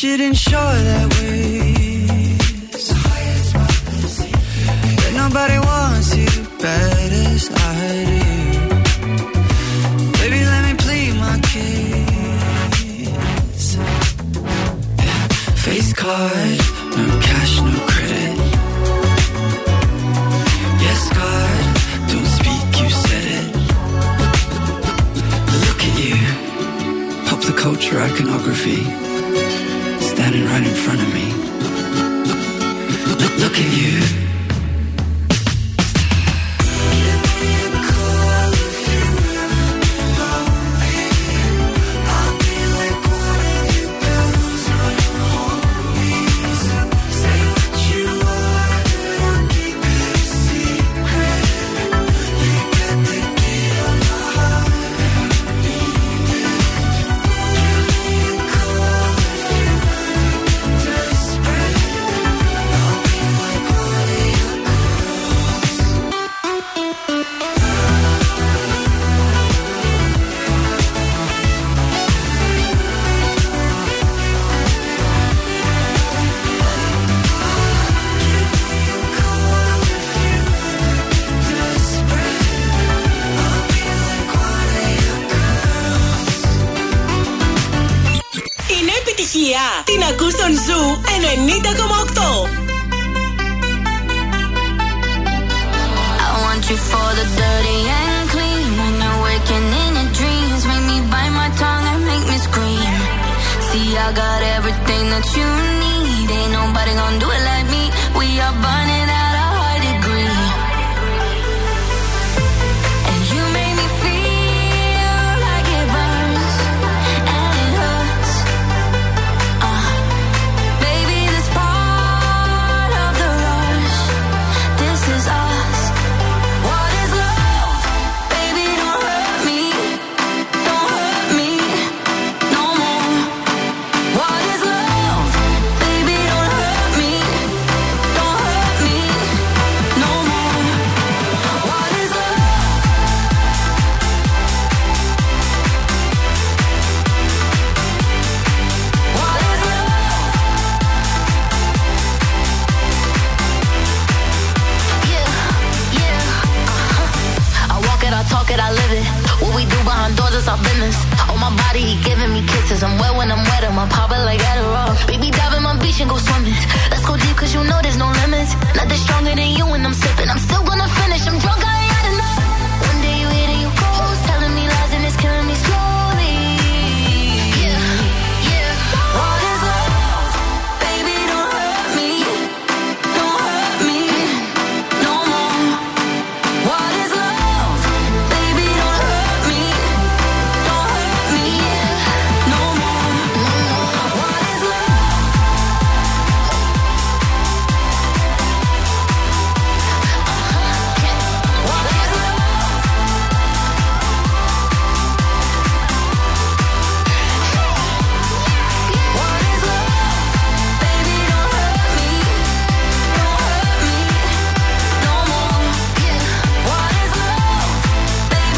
Should ensure that we that nobody wants you bad as I do.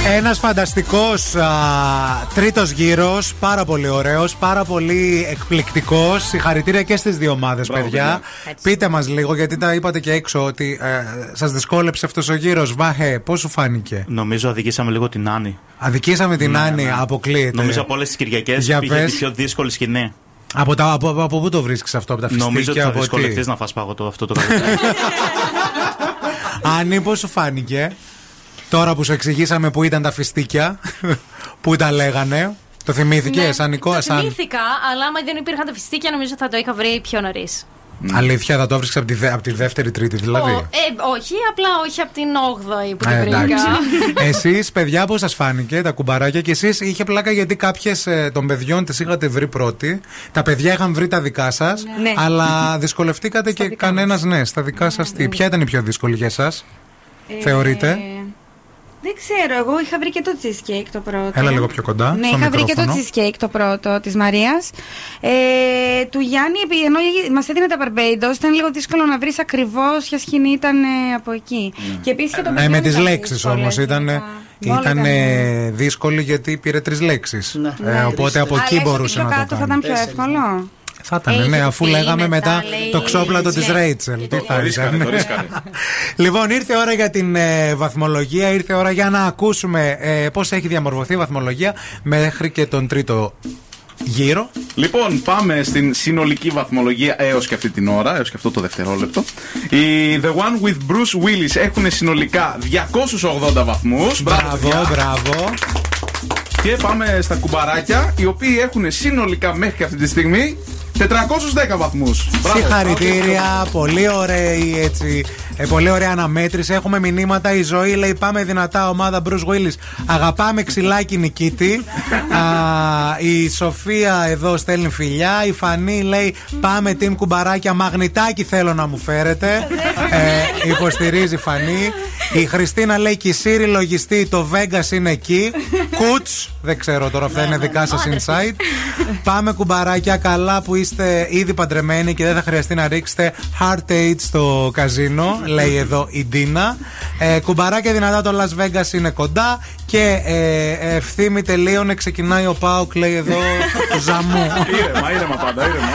Ένας φανταστικός τρίτος γύρος, πάρα πολύ ωραίος, πάρα πολύ εκπληκτικός. Συγχαρητήρια και στις δύο ομάδες, Μπράβο, παιδιά. παιδιά. Πείτε μας λίγο, γιατί τα είπατε και έξω ότι ε, σας δυσκόλεψε αυτός ο γύρος. Βάχε, πώς σου φάνηκε; Νομίζω αδικήσαμε λίγο την Άννη. Αδικήσαμε την Ναι, Άννη, ναι. αποκλείεται. Νομίζω από όλες τις Κυριακές Για πήγε πες. τη πιο δύσκολη σκηνή. Από, τα, από, από πού το βρίσκεις αυτό, από τα φυστίκια, Νομίζω ότι θα από τι; δυσκολευτείς να φας παγωτό αυτό το καλοκαίρι. Άννη, πώς σου φάνηκε; Τώρα που σου εξηγήσαμε που ήταν τα φιστίκια, που τα λέγανε. Το θυμήθηκες, Ναι, σαν Νικό, Το σαν. θυμήθηκα, αλλά άμα δεν υπήρχαν τα φιστίκια, νομίζω θα το είχα βρει πιο νωρίς. Αλήθεια, θα το βρίσκει από τη, δε- από τη δεύτερη τρίτη, δηλαδή; Ε, όχι, απλά όχι από την 8η που Ε, την βρήκα. Εσείς, παιδιά, πώς σας φάνηκε τα κουμπαράκια και εσείς είχε πλάκα γιατί κάποιες των παιδιών τις είχατε βρει πρώτοι. Τα παιδιά είχαν βρει τα δικά σας. Ναι. Αλλά δυσκολευτήκατε και κανένας ναι. Στα δικά σας τι. Ποια ήταν η πιο δύσκολη για εσάς, Ε, θεωρείτε; Δεν ξέρω, εγώ είχα βρει και το cheesecake το πρώτο. Έλα λίγο πιο κοντά. Ναι, στο είχα βρει και το μικρόφωνο. cheesecake το πρώτο της Μαρίας. Ε, του Γιάννη, επει- ενώ μας έδινε τα Barbados, ήταν λίγο δύσκολο να βρεις ακριβώς ποια σκηνή ήταν ε, από εκεί. Και επίσης και το Ναι, παιδί με ήταν τις λέξεις δύσκολο, όμως. Ήταν, Όλα ήταν ήταν, ε, δύσκολη γιατί πήρε τρεις λέξεις. Ναι. οπότε από εκεί Αλλά μπορούσε πιο να το κάτω θα κάνει. ήταν πιο εύκολο. Θα ήταν, Έχει ναι, αφού πει λέγαμε μετά, μετά λέει, το ξόπλατο της ναι. Ρέιτσελ. Τι θα ρίσκαρε, ήταν. το ρίσκαρε. Λοιπόν, ήρθε η ώρα για την ε, βαθμολογία. Ήρθε η ώρα για να ακούσουμε ε, πώς έχει διαμορφωθεί η βαθμολογία μέχρι και τον τρίτο γύρο. Λοιπόν, πάμε στην συνολική βαθμολογία έως και αυτή την ώρα, έως και αυτό το δευτερόλεπτο. Οι The One with Bruce Willis έχουν συνολικά 280 βαθμούς. Μπράβο, μπράβο. Και πάμε στα κουμπαράκια, οι οποίοι έχουν συνολικά μέχρι και αυτή τη στιγμή 410 βαθμούς. Συγχαρητήρια, πολύ ωραία έτσι. Ε, πολύ ωραία αναμέτρηση. Έχουμε μηνύματα. Η ζωή λέει: Πάμε δυνατά, ομάδα Bruce Willis. Αγαπάμε ξυλάκι νικήτη. Α, η Σοφία εδώ στέλνει φιλιά. Η Φανή λέει: Πάμε team κουμπαράκια. Μαγνητάκι θέλω να μου φέρετε. ε, υποστηρίζει η Φανή. Η Χριστίνα λέει: Και η Σύρι λογιστή. Το Vegas είναι εκεί. Κουτ. Δεν ξέρω τώρα, αυτά είναι δικά σας insight. Πάμε κουμπαράκια. Καλά που είστε ήδη παντρεμένοι και δεν θα χρειαστεί να ρίξετε heart aid στο καζίνο, λέει εδώ η Ντίνα. Ε, κουμπαράκια δυνατά το Las Vegas είναι κοντά και ε, ευθύμη τελείωνε, ξεκινάει ο Πάουκ, λέει εδώ ο Ζαμού. ήρεμα, ήρεμα πάντα, ήρεμα.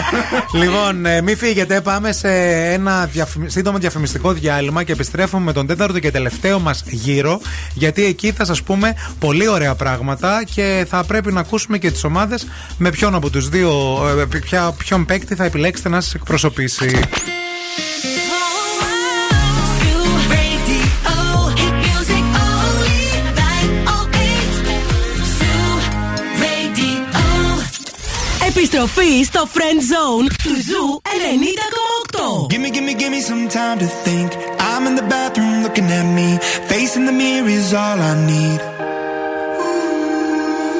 λοιπόν, ε, μην φύγετε, πάμε σε ένα διαφημι- σύντομο διαφημιστικό διάλειμμα και επιστρέφουμε με τον τέταρτο και τελευταίο μας γύρο. Γιατί εκεί θα σας πούμε πολύ ωραία πράγματα και θα πρέπει να ακούσουμε και τις ομάδες με ποιον από τους δύο, ε, ποια, ποιον παίκτη θα επιλέξετε να σα εκπροσωπήσει. Επιστροφή στο Friend Zone του Zoo 90,8. Gimme, gimme, gimme some time to think. I'm in the bathroom looking at me. Facing the mirror is all I need.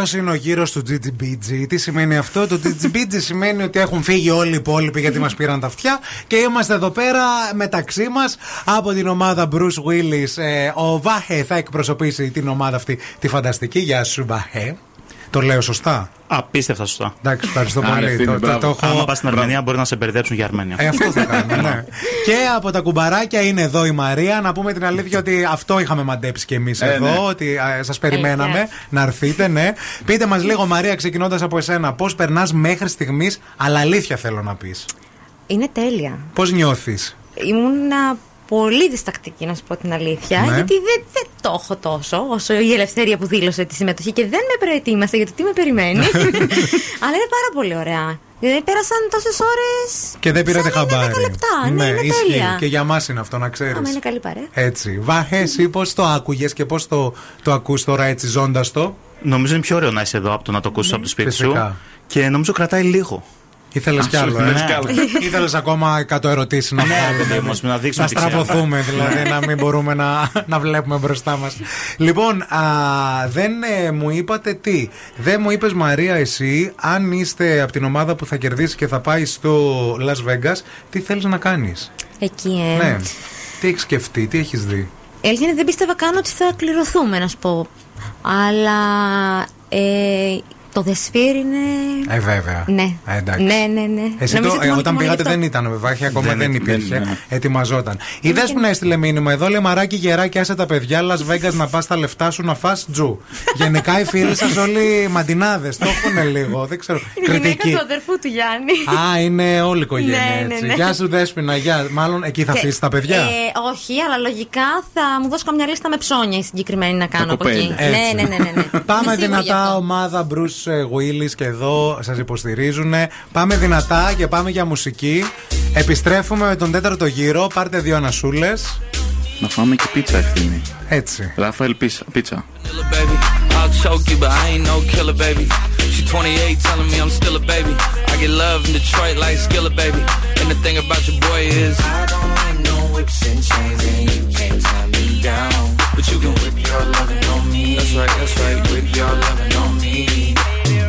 αυτό είναι ο γύρος του GGBG. Τι σημαίνει αυτό, το GGBG σημαίνει ότι έχουν φύγει όλοι οι υπόλοιποι γιατί μας πήραν τα αυτιά και είμαστε εδώ πέρα μεταξύ μας από την ομάδα Bruce Willis. Ε, ο Βάχε θα εκπροσωπήσει την ομάδα αυτή τη φανταστική. Γεια σου, Βάχε. Το λέω σωστά; Απίστευτα σωστά. Εντάξει, ευχαριστώ Άρα, πολύ. ευθύνη, Το- το- μπράβο. το έχω- Άμα πας στην Αρμενία, μπορεί να σε μπερδέψουν για Αρμένια. Ε, αυτό θα κάνουμε, ναι. Και από τα κουμπαράκια είναι εδώ η Μαρία. Να πούμε την αλήθεια ότι αυτό είχαμε μαντέψει κι εμείς Ε, εδώ. ναι. Ότι σας περιμέναμε Αλήθεια. να έρθετε, ναι. Πείτε μας λίγο, Μαρία, ξεκινώντας από εσένα, πώς περνάς μέχρι στιγμής, αλλά αλήθεια θέλω να πεις. Είναι τέλεια. Πώς νιώθεις; Ήμουν πολύ διστακτική να σου πω την αλήθεια, Ναι. γιατί δεν, δεν το έχω τόσο όσο η ελευθερία που δήλωσε τη συμμετοχή και δεν με προετοίμασε για το τι με περιμένει. Αλλά είναι πάρα πολύ ωραία. Δηλαδή πέρασαν τόσες ώρες. Και δεν πήρατε σαν να είναι χαμπάρι. 10 λεπτά. Ναι, είναι ισχύει. τέλεια. Και για μας είναι αυτό να ξέρεις. Άμα είναι καλή παρέα. Έτσι. Βάχε, εσύ πώς το άκουγες και πώς το, το ακούς τώρα έτσι ζώντας το; Νομίζω είναι πιο ωραίο να είσαι εδώ από το να το ακούσεις από το σπίτι σου. Φυσικά. Και νομίζω κρατάει λίγο. Ήθελες κι άλλο, Ναι. ε; Ήθελες ακόμα 100 ερωτήσεις να Ναι, βγάλουμε. παιδί μου, να δείξουμε Να τι ξέρουμε. στραβωθούμε, δηλαδή, να μην μπορούμε να, να βλέπουμε μπροστά μας. Λοιπόν, α, δεν ε, μου είπατε τι. Δεν μου είπες, Μαρία, εσύ, αν είστε από την ομάδα που θα κερδίσει και θα πάει στο Las Vegas, τι θέλεις να κάνεις; Εκεί, ε. Ναι. Τι έχεις σκεφτεί, τι έχεις δει; Η αλήθεια είναι δεν πίστευα καν ότι θα κληρωθούμε, να σου πω. Αλλά ε, το δεσφύρ είναι. Ε, βέβαια. Ναι. Ε, εντάξει. ναι, ναι, ναι. Εσύ Νομίζω το, ότι ε, μόνο όταν και μόνο πήγατε γι' αυτό. δεν ήταν βέβαια, είχε ακόμα δεν, Δεν- υπήρχε. δεν- ναι. Ετοιμαζόταν. Η Δέσποινα έστειλε μήνυμα εδώ, λέει Μαράκι γεράκι, άσε τα παιδιά, Las Vegas να πας τα λεφτά σου να φας τζου. Γενικά οι φίλοι σας όλοι μαντινάδες, το έχουν λίγο, δεν ξέρω. Είναι η γυναίκα του αδερφού του Γιάννη. Α, είναι όλη η οικογένεια Ναι, ναι, έτσι. ναι. Γεια σου Δέσποινα, γεια. Μάλλον εκεί θα Και- αφήσεις τα παιδιά. Ε, όχι, αλλά λογικά θα μου δώσει καμιά λίστα με ψώνια η συγκεκριμένη να κάνω από κοπέλι. εκεί. Έτσι. Ναι, ναι, ναι. ναι, ναι. Πάμε Είμαι σίγουρη γι' δυνατά, αυτό. ομάδα Bruce ε, Willy και εδώ σας υποστηρίζουν. Πάμε δυνατά και πάμε για μουσική. Επιστρέφουμε με τον τέταρτο γύρο. Πάρτε δύο ανασούλες, Να φάμε και πίτσα. Ευθύνη. Έτσι. Ράφαελ, πίτσα. Πίτσα.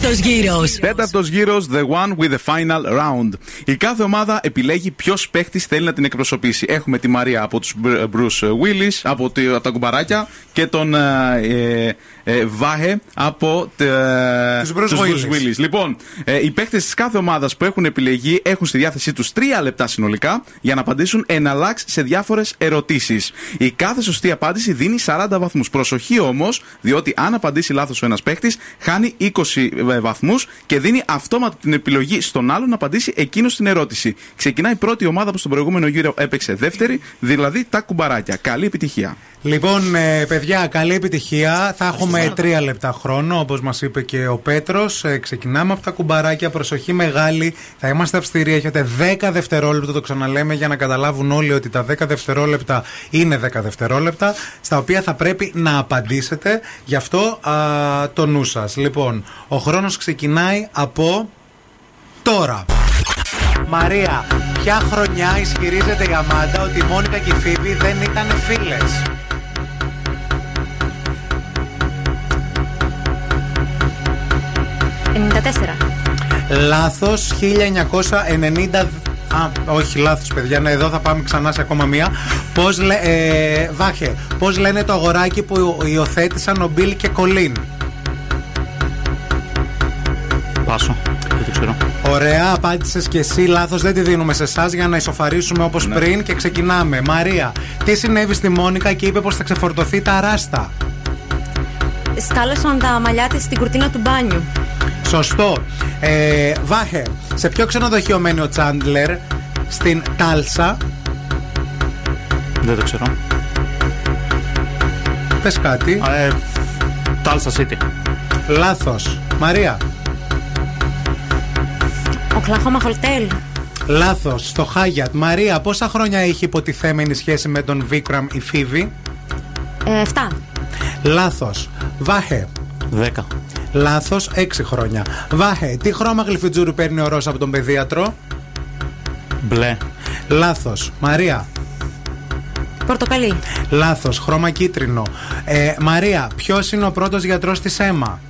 Τέταρτος γύρος. Τέταρτος γύρος, the one with the final round. Η κάθε ομάδα επιλέγει ποιος παίχτης θέλει να την εκπροσωπήσει. Έχουμε τη Μαρία από τους Bruce Willis, από, τη- από τα κουμπαράκια και τον ε, ε, Βάχε από ε, Τους Bruce τους Willis. Λοιπόν, ε, οι παίχτες της κάθε ομάδας που έχουν επιλεγεί έχουν στη διάθεσή τους τρία λεπτά συνολικά για να απαντήσουν εναλλάξ σε διάφορες ερωτήσεις. Η κάθε σωστή απάντηση δίνει 40 βαθμούς. Προσοχή όμως, διότι αν απαντήσει λάθος ο ένας παίχτης, χάνει 20 βαθμούς και δίνει αυτόματα την επιλογή στον άλλον να απαντήσει εκείνος στην ερώτηση. Ξεκινάει η πρώτη ομάδα που στον προηγούμενο γύρο έπαιξε δεύτερη, δηλαδή τα κουμπαράκια. Καλή επιτυχία. Λοιπόν, ε, παιδιά, καλή επιτυχία. Θα έχουμε τρία λεπτά χρόνο, όπως μας είπε και ο Πέτρος. ξεκινάμε από τα κουμπαράκια. Προσοχή μεγάλη. Θα είμαστε αυστηροί. Έχετε 10 δευτερόλεπτα, το ξαναλέμε, για να καταλάβουν όλοι ότι τα 10 δευτερόλεπτα είναι 10 δευτερόλεπτα, στα οποία θα πρέπει να απαντήσετε. Γι' αυτό α, το νου σας. Λοιπόν, ο χρόνος ξεκινάει από τώρα. Μαρία, ποια χρονιά ισχυρίζεται η Αμάντα ότι η Μόνικα και η Φίβη δεν ήταν φίλες; 94. Λάθος 1990. Α, όχι, λάθος παιδιά. Ναι, εδώ θα πάμε ξανά σε ακόμα μία. Πώς λέ, ε, Βάχε, πώς λένε το αγοράκι που υιοθέτησαν ο Μπίλ και Κολίν; Πάσο. Δεν το ξέρω. Ωραία, απάντησες και εσύ. Λάθος, δεν τη δίνουμε σε εσάς για να ισοφαρίσουμε όπως Ναι. πριν και ξεκινάμε. Μαρία, τι συνέβη στη Μόνικα και είπε πως θα ξεφορτωθεί τα ράστα; Σκάλωσαν τα μαλλιά της στην κουρτίνα του μπάνιου. Σωστό. Ε, Βάχε, σε ποιο ξενοδοχείο μένει ο Τσάντλερ στην Τάλσα; Δεν το ξέρω. Πες κάτι. Ε, Τάλσα City. Λάθος. Μαρία. Οκλαχόμα Hotel. Λάθος. Στο Hyatt. Μαρία, πόσα χρόνια έχει υποτιθέμενη σχέση με τον Βίκραμ η Φοίβη. Ε, 7. Λάθος. Βάχε. 10. Λάθος. 6 χρόνια. Βάχε, τι χρώμα γλειφιτζούρι παίρνει ο Ρος από τον παιδίατρο; Μπλε. Λάθος. Μαρία. Πορτοκαλί. Λάθος. Χρώμα κίτρινο. Ε, Μαρία, ποιος είναι ο πρώτος γιατρός της αίμα;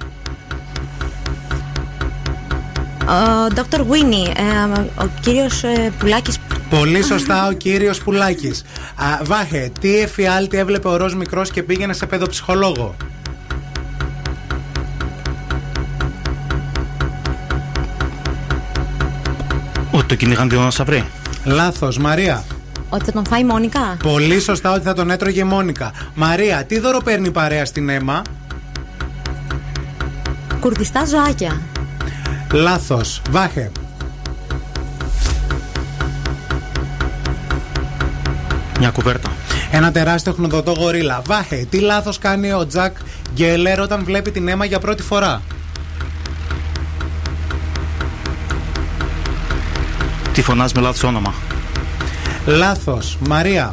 Ο Dr. Winnie. Ε, ο κύριος ε, Πουλάκης. Πολύ σωστά ο κύριος Πουλάκης. Βάχε, τι εφιάλτη έβλεπε ο Ροζ μικρός και πήγαινε σε παιδοψυχολόγο; Ότι το κυνηγάν την Σαβρή. Λάθος, Μαρία. Ότι θα τον φάει η Μόνικα; Πολύ σωστά ότι θα τον έτρωγε η Μόνικα. Μαρία, τι δώρο παίρνει η παρέα στην αίμα; Κουρδιστά ζωάκια. Λάθος. Βάχε. Μια κουβέρτα. Ένα τεράστιο χνοδοτό γορίλα. Βάχε, τι λάθος κάνει ο Τζακ Γκέλερ όταν βλέπει την αίμα για πρώτη φορά; Τι φωνάζει με λάθος όνομα; Λάθος. Μαρία.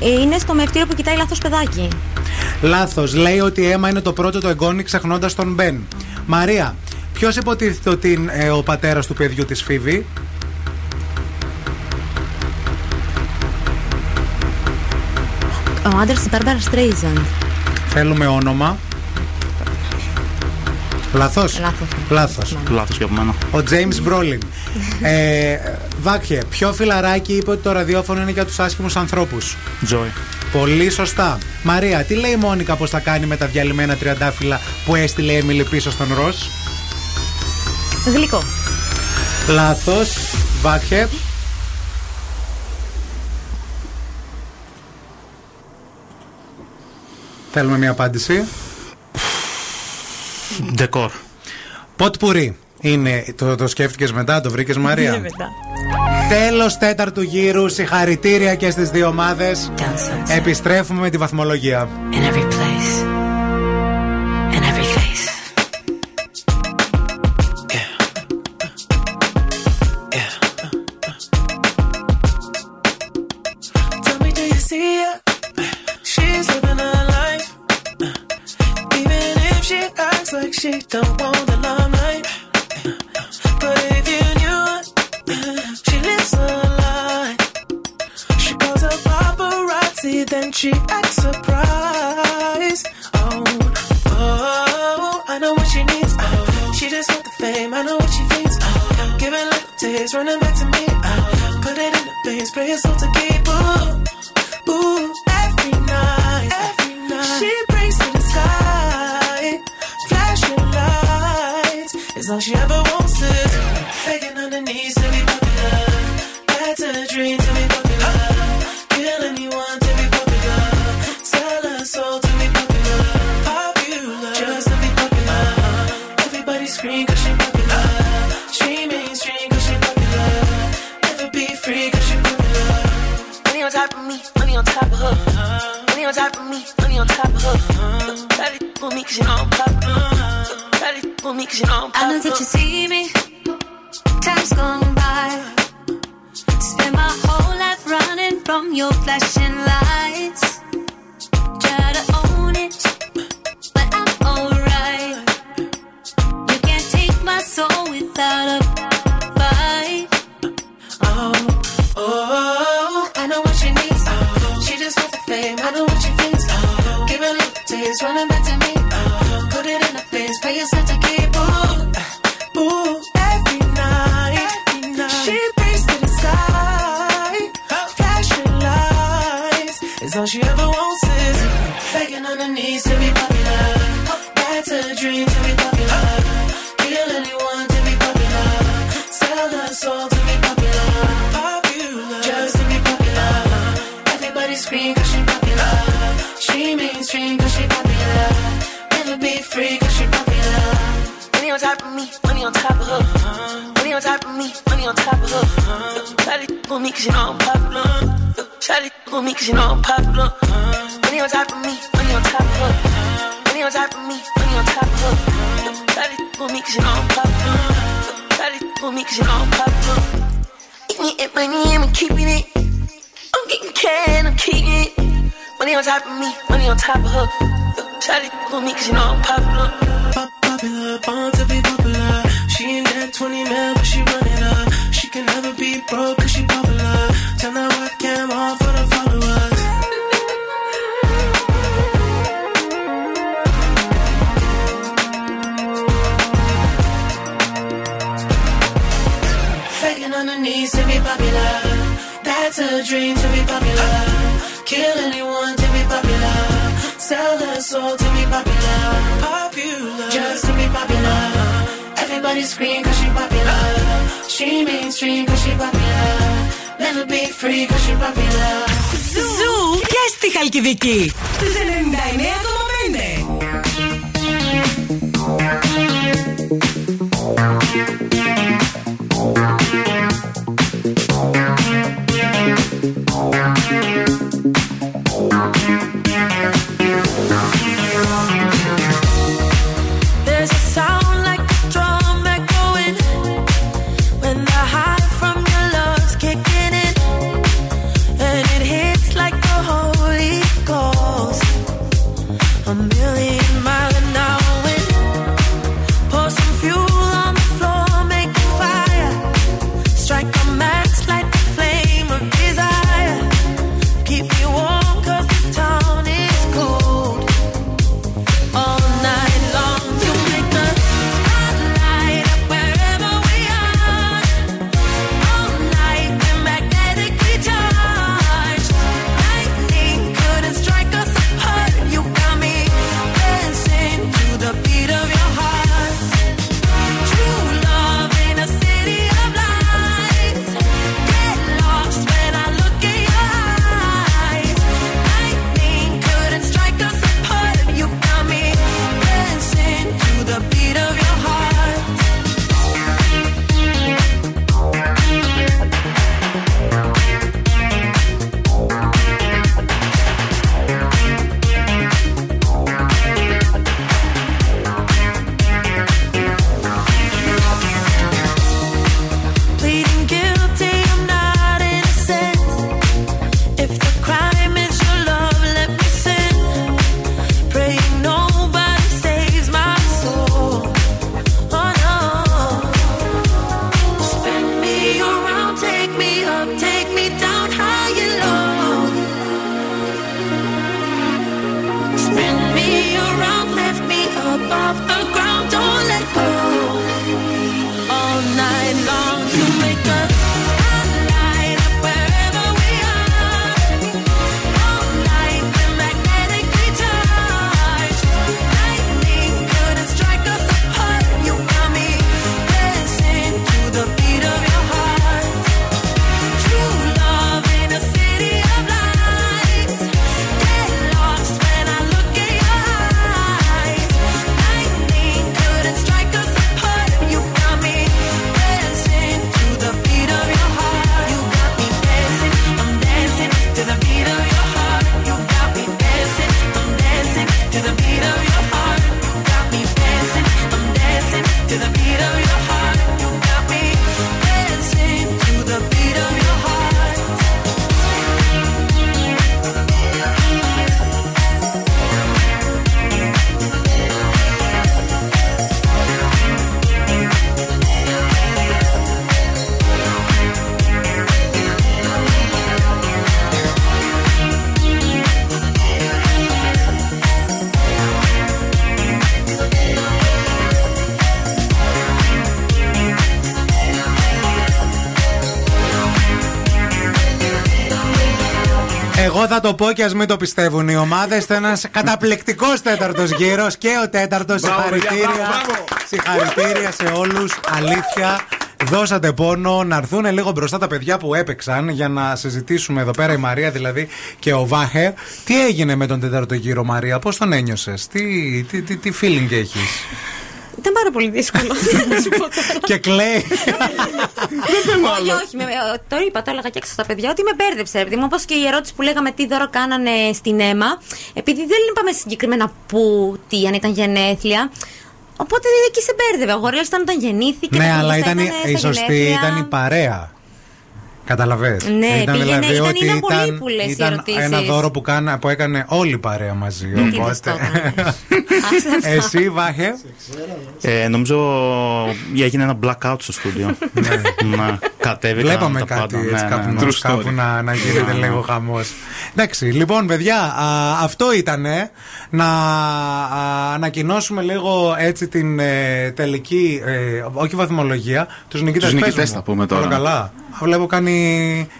Ε, είναι στο μευτήριο που κοιτάει λάθος παιδάκι. Λάθος. Λέει ότι η αίμα είναι το πρώτο το εγγόνι ξεχνώντας τον Μπεν. Μαρία. Ποιος υποτίθεται ότι είναι ε, ο πατέρας του παιδιού της Φίβη; Ο άντρας της Μπάρμπαρα Στρέιζαν. Θέλουμε όνομα. Λάθος; Λάθος. Λάθος. Λάθος για από μένα. Ο James Brolin. ε, Βάκχε, ποιο φιλαράκι είπε ότι το ραδιόφωνο είναι για τους άσχημους ανθρώπους; Joy. Πολύ σωστά. Μαρία, τι λέει η Μόνικα πως θα κάνει με τα διαλυμένα τριαντάφυλλα που έστειλε η Έμιλι πίσω στον Ρος; Γλυκό. Λάθος. Βάκχε. Θέλουμε μια απάντηση. Ντεκόρ. Ποτ πουρί. Είναι, το, το σκέφτηκες μετά, το βρήκες Μαρία; Ναι, μετά. Τέλος τέταρτου γύρου, συγχαρητήρια και στις δύο ομάδες. Επιστρέφουμε με τη βαθμολογία. In every place, Ζου και στη Χαλκιδική. Στους 99,5. Εγώ θα το πω και ας μην το πιστεύουν οι ομάδες. Ήταν ένας καταπληκτικός τέταρτος γύρος και ο τέταρτος. Μπράβο, παιδιά, Συγχαρητήρια. μπράβο, μπράβο. Συγχαρητήρια σε όλους. Αλήθεια. Δώσατε πόνο να έρθουν λίγο μπροστά τα παιδιά που έπαιξαν για να συζητήσουμε εδώ πέρα η Μαρία δηλαδή και ο Βάχε. Τι έγινε με τον τέταρτο γύρο, Μαρία, πώς τον ένιωσες, τι, τι, τι, τι feeling έχεις; Ήταν πάρα πολύ δύσκολο. να σου πω τώρα. και κλαίει. όχι, όχι. με- με- το είπα, το έλεγα και έξω στα παιδιά ότι με μπέρδεψε. Επειδή μου, όπως και η ερώτηση που λέγαμε τι δώρο κάνανε στην αίμα. Επειδή δεν είπαμε συγκεκριμένα πού, τι, αν ήταν γενέθλια. Οπότε εκεί σε μπέρδευε. Ο Γορίλα ήταν όταν γεννήθηκε. ναι, τα αλλά κουλιστά ήταν η, στα η σωστή γενέθλια. ήταν η παρέα. Καταλαβες. Ναι, πήγαινε- ήταν- ότι ήταν πολύ που λες οι ήταν ερωτήσεις. ένα δώρο που, κάνα, που έκανε όλη η παρέα μαζί. Τι Οπότε. δες το έκανες. Εσύ, Βάχε; Ε, νομίζω έγινε ένα blackout στο στούντιο. ναι. Κατέβηκαν Βλέπαμε τα κάτι πάντα. έτσι Ναι, κάπου, ναι, να- True κάπου story. να, να γίνεται Ναι, ναι. λίγο χαμός. Εντάξει, λοιπόν, παιδιά, α, αυτό ήταν να α, ανακοινώσουμε λίγο έτσι την ε, τελική, ε, όχι βαθμολογία, τους νικητές. Τους νικητές θα πούμε τώρα. καλά. Α, Βλέπω κάνει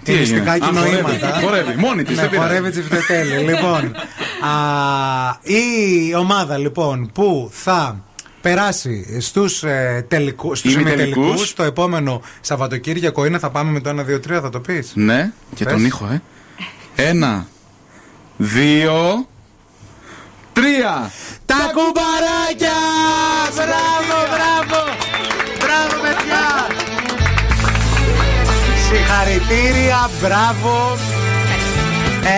Τι μυστικά έγινε; Α, κοινοήματα. χορεύει, χορεύει, μόνη της, Ναι, δεν πειράζει. χορεύει τσιφτετέλη. λοιπόν, α, η ομάδα λοιπόν που θα περάσει στους, ε, τελικού, στους Ημιτελικούς. ημιτελικούς το επόμενο Σαββατοκύριακο είναι θα πάμε με το 1, 2, 3 θα το πεις Ναι, και Πες. τον ήχο, ε. Ένα, δύο, τρία. Τα κουμπαράκια! Μπράβο, μπράβο! Μπράβο, παιδιά! Συγχαρητήρια, μπράβο!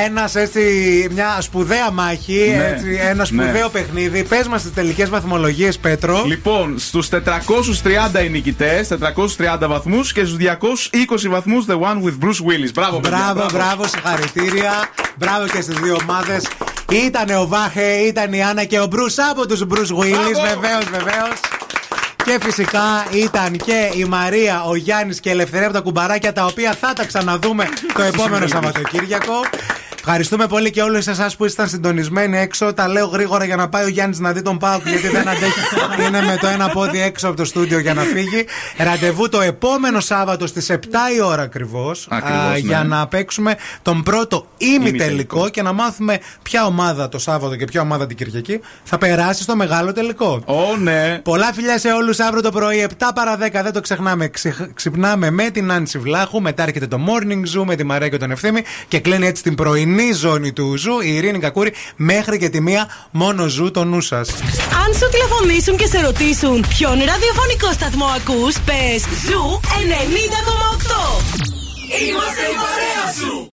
Ένας έτσι, μια σπουδαία μάχη, Ναι, έτσι, ένα σπουδαίο ναι. παιχνίδι. Πες μας τις τελικές βαθμολογίες, Πέτρο. Λοιπόν, στους 430 οι νικητές, 430 βαθμούς και στους 220 βαθμούς The One with Bruce Willis. Μπράβο, παιδιά, Μπράβο, μπράβο, συγχαρητήρια. Μπράβο και στις δύο ομάδες. Ήταν ο Βάχε, ήταν η Άννα και ο Μπρουσ από τους Μπρουσ Willis. Βεβαίως, βεβαίως. Και φυσικά ήταν και η Μαρία, ο Γιάννης και η Ελευθερία από τα κουμπαράκια, τα οποία θα τα ξαναδούμε το επόμενο Σαββατοκύριακο. Ευχαριστούμε πολύ και όλους εσάς που ήσασταν συντονισμένοι έξω. Τα λέω γρήγορα για να πάει ο Γιάννης να δει τον Πάουκ, γιατί δεν αντέχει. Είναι με το ένα πόδι έξω από το στούντιο για να φύγει. Ραντεβού το επόμενο Σάββατο στις 7 η ώρα ακριβώς. Ακριβώς, ναι. Για να παίξουμε τον πρώτο ημιτελικό Ημιτελικό. και να μάθουμε ποια ομάδα το Σάββατο και ποια ομάδα την Κυριακή θα περάσει στο μεγάλο τελικό. Ω, ναι. Πολλά φιλιά σε όλους αύριο το πρωί, 7 παρα 10. Δεν το ξεχνάμε. Ξε- Ξυπνάμε με την Άνση Βλάχου. Μετά έρχεται το Morning Zoo με τη Μαρία και τον Ευθύμη. Και κλείνει έτσι την πρωινή ζώνη του Zoo η Ειρήνη Κακούρη μέχρι και τη μία μόνο Zoo το νου σας. Αν σου τηλεφωνήσουν και σε ρωτήσουν ποιον ραδιοφωνικό σταθμό ακούς, πες Zoo 90,8. Είμαστε η παρέα σου.